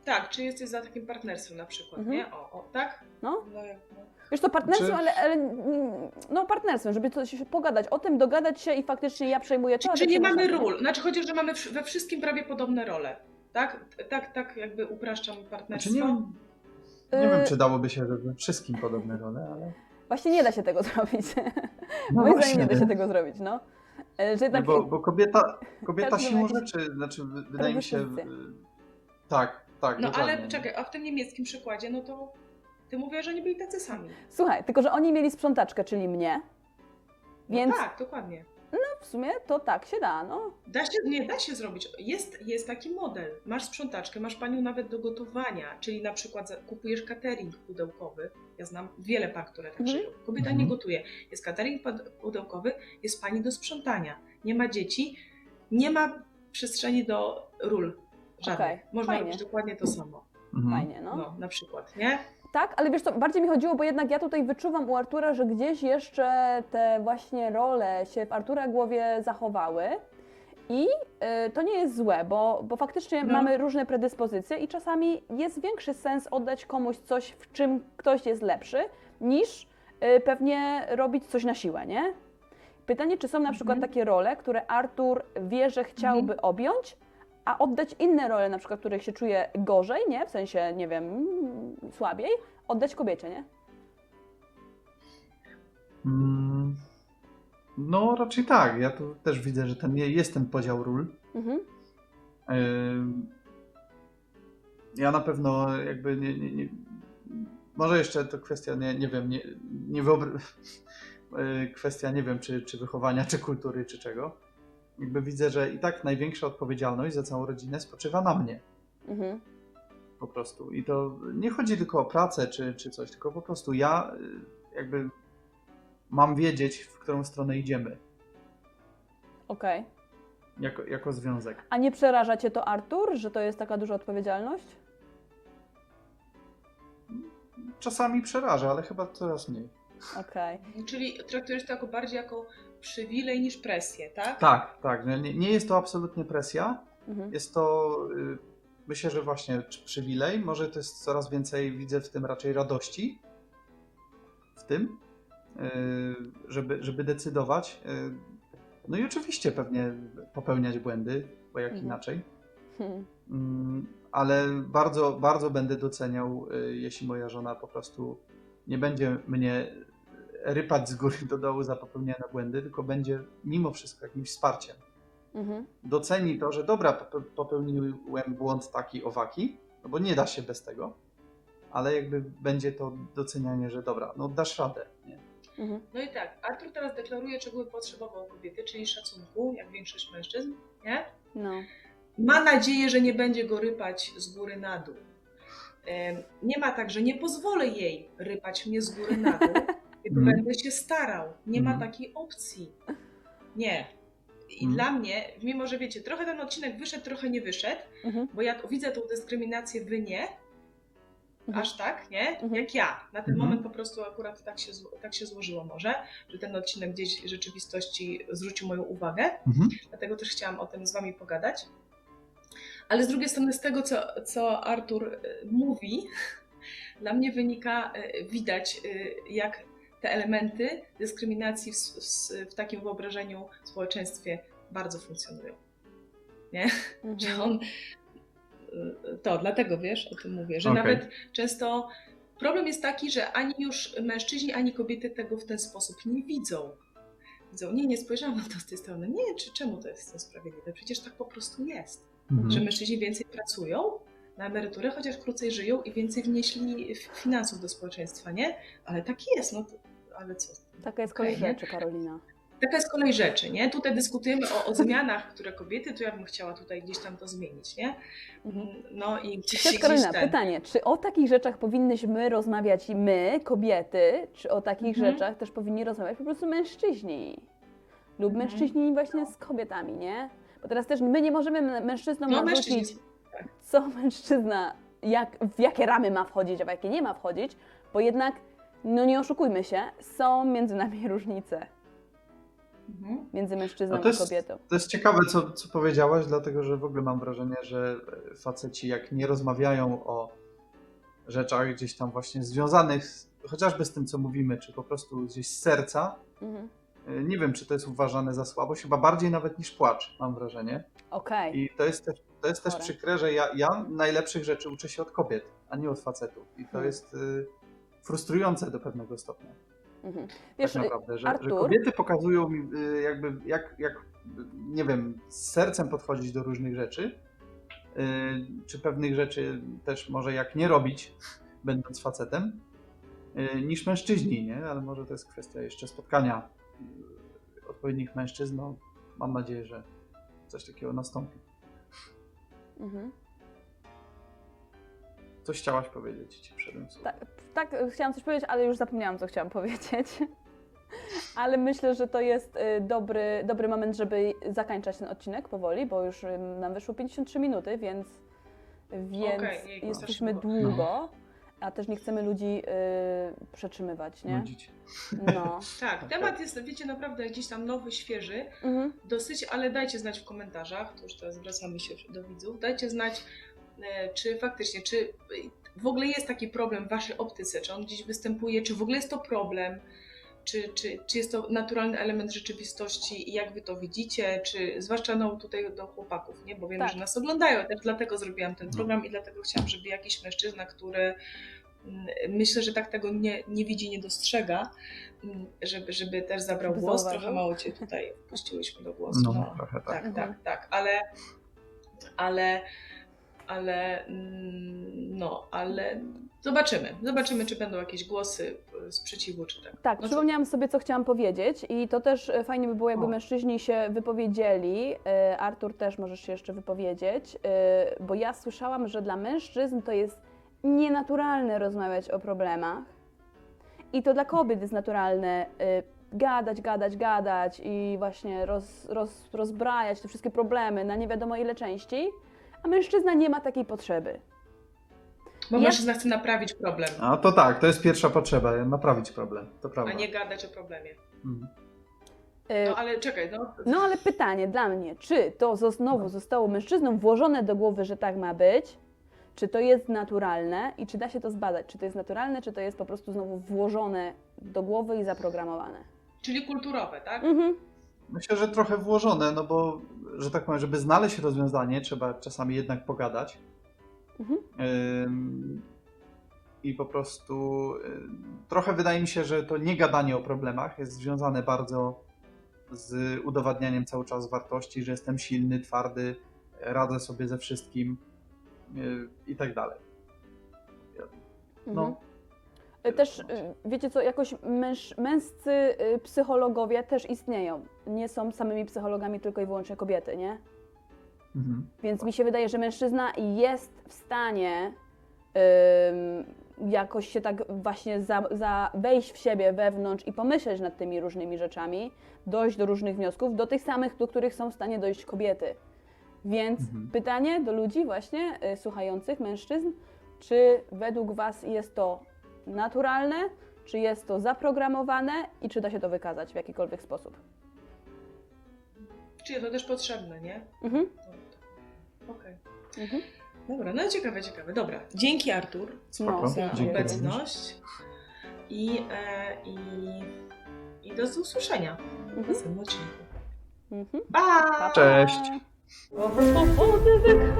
S1: Tak, czy jesteś za takim partnerstwem na przykład,
S2: Mhm.
S1: nie? O, o, tak?
S2: No.
S1: No, no.
S2: Wiesz to partnerstwem,
S3: Czy-
S2: ale, ale mm, no partnerstwem, żeby coś pogadać o tym, dogadać się i faktycznie ja przejmuję to. Ty
S1: nie mamy ról, znaczy chodzi, że mamy we wszystkim prawie podobne role, tak? Tak, tak jakby upraszczam partnerstwo.
S3: Znaczy, nie, wiem- nie wiem,
S2: Y-
S3: czy dałoby się we wszystkim podobne role, ale.
S2: Właśnie nie da się tego zrobić.
S3: No
S2: Moim zdaniem
S3: właśnie.
S2: nie da się tego zrobić, no. E, Że tak,
S3: bo, bo kobieta, kobieta siłą rzeczy, znaczy wy- wydaje mi się. Tak, tak.
S1: No
S3: dokładnie.
S1: ale czekaj, a w tym niemieckim przykładzie, no to ty mówisz, że oni byli tacy sami.
S2: Słuchaj, tylko że oni mieli sprzątaczkę, czyli mnie,
S1: No
S2: więc
S1: tak, dokładnie.
S2: W sumie to tak się da, no.
S1: Da się, nie da się zrobić. Jest, jest taki model. Masz sprzątaczkę, masz panią nawet do gotowania, czyli na przykład kupujesz catering pudełkowy. Ja znam wiele par, które tak
S2: Mhm.
S1: żyją. Kobieta
S3: Mhm.
S1: nie gotuje. Jest catering pud- pudełkowy, jest pani do sprzątania. Nie ma dzieci, nie ma przestrzeni do ról żadnych.
S2: Okej,
S1: Można
S2: fajnie.
S1: robić dokładnie to samo.
S3: Mhm.
S2: Fajnie, no.
S1: No, na przykład, nie?
S2: Tak, ale wiesz co, bardziej mi chodziło, bo jednak ja tutaj wyczuwam u Artura, że gdzieś jeszcze te właśnie role się w Artura głowie zachowały. I y, to nie jest złe, bo, bo faktycznie
S1: No.
S2: mamy różne predyspozycje i czasami jest większy sens oddać komuś coś, w czym ktoś jest lepszy, niż y, pewnie robić coś na siłę, nie? Pytanie, czy są na przykład
S1: Mhm.
S2: takie role, które Artur wie, że chciałby objąć, a oddać inne role, na przykład, których się czuje gorzej, nie? W sensie, nie wiem, słabiej, oddać kobiecie, nie?
S3: Mm, No, raczej tak. Ja tu też widzę, że ten, jest ten podział ról.
S2: Mhm.
S3: Ym, Ja na pewno jakby nie, nie, nie może jeszcze to kwestia, nie, nie wiem, nie, nie wyobr- y, kwestia nie wiem, czy, czy wychowania, czy kultury, czy czego. Jakby widzę, że i tak największa odpowiedzialność za całą rodzinę spoczywa na mnie
S2: Mhm.
S3: po prostu. I to nie chodzi tylko o pracę, czy, czy coś, tylko po prostu ja y, jakby mam wiedzieć, w którą stronę idziemy
S2: Okej.
S3: jako, jako związek.
S2: A nie przeraża Cię to, Artur, że to jest taka duża odpowiedzialność?
S3: Czasami przeraża, ale chyba coraz mniej.
S2: Okej.
S1: Czyli traktujesz to jako bardziej jako przywilej niż presję, tak?
S3: Tak, tak. Nie, nie jest to absolutnie presja.
S2: Mhm.
S3: Jest to, y, myślę, że właśnie przywilej. Może to jest coraz więcej, widzę w tym raczej radości. W tym, y, żeby, żeby decydować. y, No i oczywiście pewnie popełniać błędy, bo jak
S2: Mhm.
S3: inaczej. Mm, Ale bardzo, bardzo będę doceniał, jeśli moja żona po prostu nie będzie mnie rypać z góry do dołu za popełnione błędy, tylko będzie mimo wszystko jakimś wsparciem.
S2: Mhm.
S3: doceni to, że dobra, pope- popełniłem błąd taki, owaki, no bo nie da się bez tego, ale jakby będzie to docenianie, że dobra, no dasz radę. Nie?
S2: Mhm.
S1: No i tak, Artur teraz deklaruje, czego by potrzebował kobiety, czyli szacunku, jak większość mężczyzn, nie?
S2: No.
S1: Ma nadzieję, że nie będzie go rypać z góry na dół. Nie ma tak, że nie pozwolę jej rypać mnie z góry na dół. Będę się starał. Nie ma
S3: Mhm.
S1: takiej opcji. Nie. I
S3: Mhm.
S1: dla mnie, mimo że wiecie, trochę ten odcinek wyszedł, trochę nie wyszedł,
S2: Mhm.
S1: bo ja widzę tą dyskryminację, wy nie,
S2: Mhm.
S1: aż tak, nie?
S2: Mhm.
S1: Jak ja. Na ten
S3: Mhm.
S1: moment po prostu akurat tak się, tak się złożyło może, że ten odcinek gdzieś w rzeczywistości zwrócił moją uwagę,
S3: Mhm.
S1: dlatego też chciałam o tym z wami pogadać. Ale z drugiej strony z tego, co, co Artur y, mówi, dla mnie wynika, y, widać y, jak te elementy dyskryminacji w, w, w takim wyobrażeniu w społeczeństwie bardzo funkcjonują. Że
S2: Mhm.
S1: on, y, to dlatego wiesz, o tym mówię, że
S3: Okej.
S1: nawet często problem jest taki, że ani już mężczyźni, ani kobiety tego w ten sposób nie widzą. Widzą, nie, nie spojrzałam na to z tej strony. Nie, czy czemu to jest niesprawiedliwe? Przecież tak po prostu jest,
S3: Mhm.
S1: że mężczyźni więcej pracują na emeryturę, chociaż krócej żyją i więcej wnieśli finansów do społeczeństwa, nie? Ale tak jest, no ale co?
S2: Taka jest kolej
S1: nie?
S2: rzeczy, Karolina.
S1: Taka jest kolej rzeczy, nie? Tutaj dyskutujemy o, o zmianach, które kobiety, to ja bym chciała tutaj gdzieś tam to zmienić, nie?
S2: Mhm.
S1: No i gdzieś,
S2: Cześć Karolina,
S1: ten.
S2: pytanie, czy o takich rzeczach powinnyśmy rozmawiać my, kobiety, czy o takich
S1: Mhm.
S2: rzeczach też powinni rozmawiać po prostu mężczyźni? Lub
S1: Mhm.
S2: mężczyźni właśnie z kobietami, nie? Bo teraz też my nie możemy mężczyznom
S1: No,
S2: narzucić, co mężczyzna, jak, w jakie ramy ma wchodzić, a w jakie nie ma wchodzić, bo jednak, no nie oszukujmy się, są między nami różnice,
S1: Mhm.
S2: między mężczyzną
S3: No
S2: a kobietą.
S3: To jest ciekawe, co, co powiedziałaś, dlatego że w ogóle mam wrażenie, że faceci jak nie rozmawiają o rzeczach gdzieś tam właśnie związanych z, chociażby z tym, co mówimy, czy po prostu gdzieś z serca,
S2: Mhm.
S3: y, nie wiem, czy to jest uważane za słabość, chyba bardziej nawet niż płacz, mam wrażenie.
S2: Okej,
S3: I to jest też, to jest też przykre, że ja, ja najlepszych rzeczy uczę się od kobiet, a nie od facetów. I to
S2: Hmm.
S3: jest y, frustrujące do pewnego stopnia.
S2: mhm. Wiesz,
S3: tak naprawdę, że, że
S2: Artur?
S3: kobiety pokazują mi y, jakby jak, jak, nie wiem, z sercem podchodzić do różnych rzeczy, y, czy pewnych rzeczy też może jak nie robić, będąc facetem, niż mężczyźni, nie? Ale może to jest kwestia jeszcze spotkania odpowiednich mężczyzn. No, mam nadzieję, że coś takiego nastąpi.
S2: mhm.
S3: Coś chciałaś powiedzieć ci słowem.
S2: Tak, tak, chciałam coś powiedzieć, ale już zapomniałam, co chciałam powiedzieć. Ale myślę, że to jest y, dobry, dobry moment, żeby zakończać ten odcinek powoli, bo już nam wyszło 53 minuty, więc, więc
S1: jejku,
S2: jesteśmy
S1: strasznie
S2: długo, a też nie chcemy ludzi y, przetrzymywać, nie?
S3: Nudzić.
S2: No.
S1: Tak,
S3: Okej.
S1: temat jest, wiecie, naprawdę gdzieś tam nowy, świeży,
S2: Mhm.
S1: dosyć, ale dajcie znać w komentarzach, to już teraz zwracamy się do widzów, dajcie znać, czy faktycznie, czy e, w ogóle jest taki problem w waszej optyce, czy on gdzieś występuje, czy w ogóle jest to problem, czy, czy, czy jest to naturalny element rzeczywistości i jak wy to widzicie, czy zwłaszcza no, tutaj do chłopaków, nie? bo wiem,
S2: Tak.
S1: że nas oglądają, też dlatego zrobiłam ten
S3: No.
S1: program i dlatego chciałam, żeby jakiś mężczyzna, który mm, myślę, że tak tego nie, nie widzi, nie dostrzega, mm, żeby, żeby też zabrał
S2: Żeby
S1: głos.
S2: zauważył.
S1: Trochę mało cię tutaj wpuściłyśmy do głosu.
S3: No,
S1: No,
S3: trochę tak.
S1: tak,
S2: Mhm.
S1: tak, tak, ale, ale, ale, mm, no, ale zobaczymy. Zobaczymy, czy będą jakieś głosy e, sprzeciwu, czy tak.
S2: Tak,
S1: No,
S2: przypomniałam sobie, co chciałam powiedzieć i to też e, fajnie by było, jakby
S3: O.
S2: mężczyźni się wypowiedzieli. E, Artur też możesz się jeszcze wypowiedzieć, bo ja słyszałam, że dla mężczyzn to jest nienaturalne rozmawiać o problemach i to dla kobiet jest naturalne gadać, gadać, gadać i właśnie roz, roz, rozbrajać te wszystkie problemy na nie wiadomo ile części, a mężczyzna nie ma takiej potrzeby.
S1: Bo
S2: Ja-
S1: mężczyzna chce naprawić problem,
S3: A to tak, to jest pierwsza potrzeba, naprawić problem, to prawda.
S1: a nie gadać o problemie.
S3: Mhm.
S2: E,
S1: No ale czekaj, no.
S2: No ale pytanie dla mnie, czy to znowu zostało mężczyznom włożone do głowy, że tak ma być, czy to jest naturalne i czy da się to zbadać, czy to jest naturalne, czy to jest po prostu znowu włożone do głowy i zaprogramowane.
S1: Czyli kulturowe, tak?
S2: Mhm.
S3: Myślę, że trochę włożone, no bo, że tak powiem, żeby znaleźć rozwiązanie, trzeba czasami jednak pogadać.
S2: Mhm.
S3: Ym, I po prostu ym, trochę wydaje mi się, że to nie gadanie o problemach jest związane bardzo z udowadnianiem cały czas wartości, że jestem silny, twardy, radzę sobie ze wszystkim yy, i tak dalej. No,
S2: Mhm. Y, Też, y, wiecie co, jakoś męż, męscy y, psychologowie też istnieją. Nie są samymi psychologami tylko i wyłącznie kobiety, nie?
S3: mhm.
S2: Więc mi się wydaje, że mężczyzna jest w stanie ym, jakoś się tak właśnie za, za wejść w siebie wewnątrz i pomyśleć nad tymi różnymi rzeczami, dojść do różnych wniosków, do tych samych, do których są w stanie dojść kobiety. Więc
S3: Mhm.
S2: pytanie do ludzi właśnie y, słuchających, mężczyzn, czy według Was jest to naturalne, czy jest to zaprogramowane i czy da się to wykazać w jakikolwiek sposób.
S1: Czyli to też potrzebne, nie?
S2: Mhm.
S1: Okej. Okay.
S2: Mhm.
S1: Dobra, no ciekawe, ciekawe. Dobra, dzięki Artur
S3: Spoko.
S1: za
S3: dzięki
S1: obecność i, e, i, i do usłyszenia w
S2: mhm.
S1: następnym odcinku.
S2: Mhm.
S1: Pa!
S3: Cześć!
S2: Powody wykawa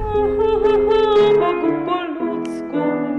S2: po ludzku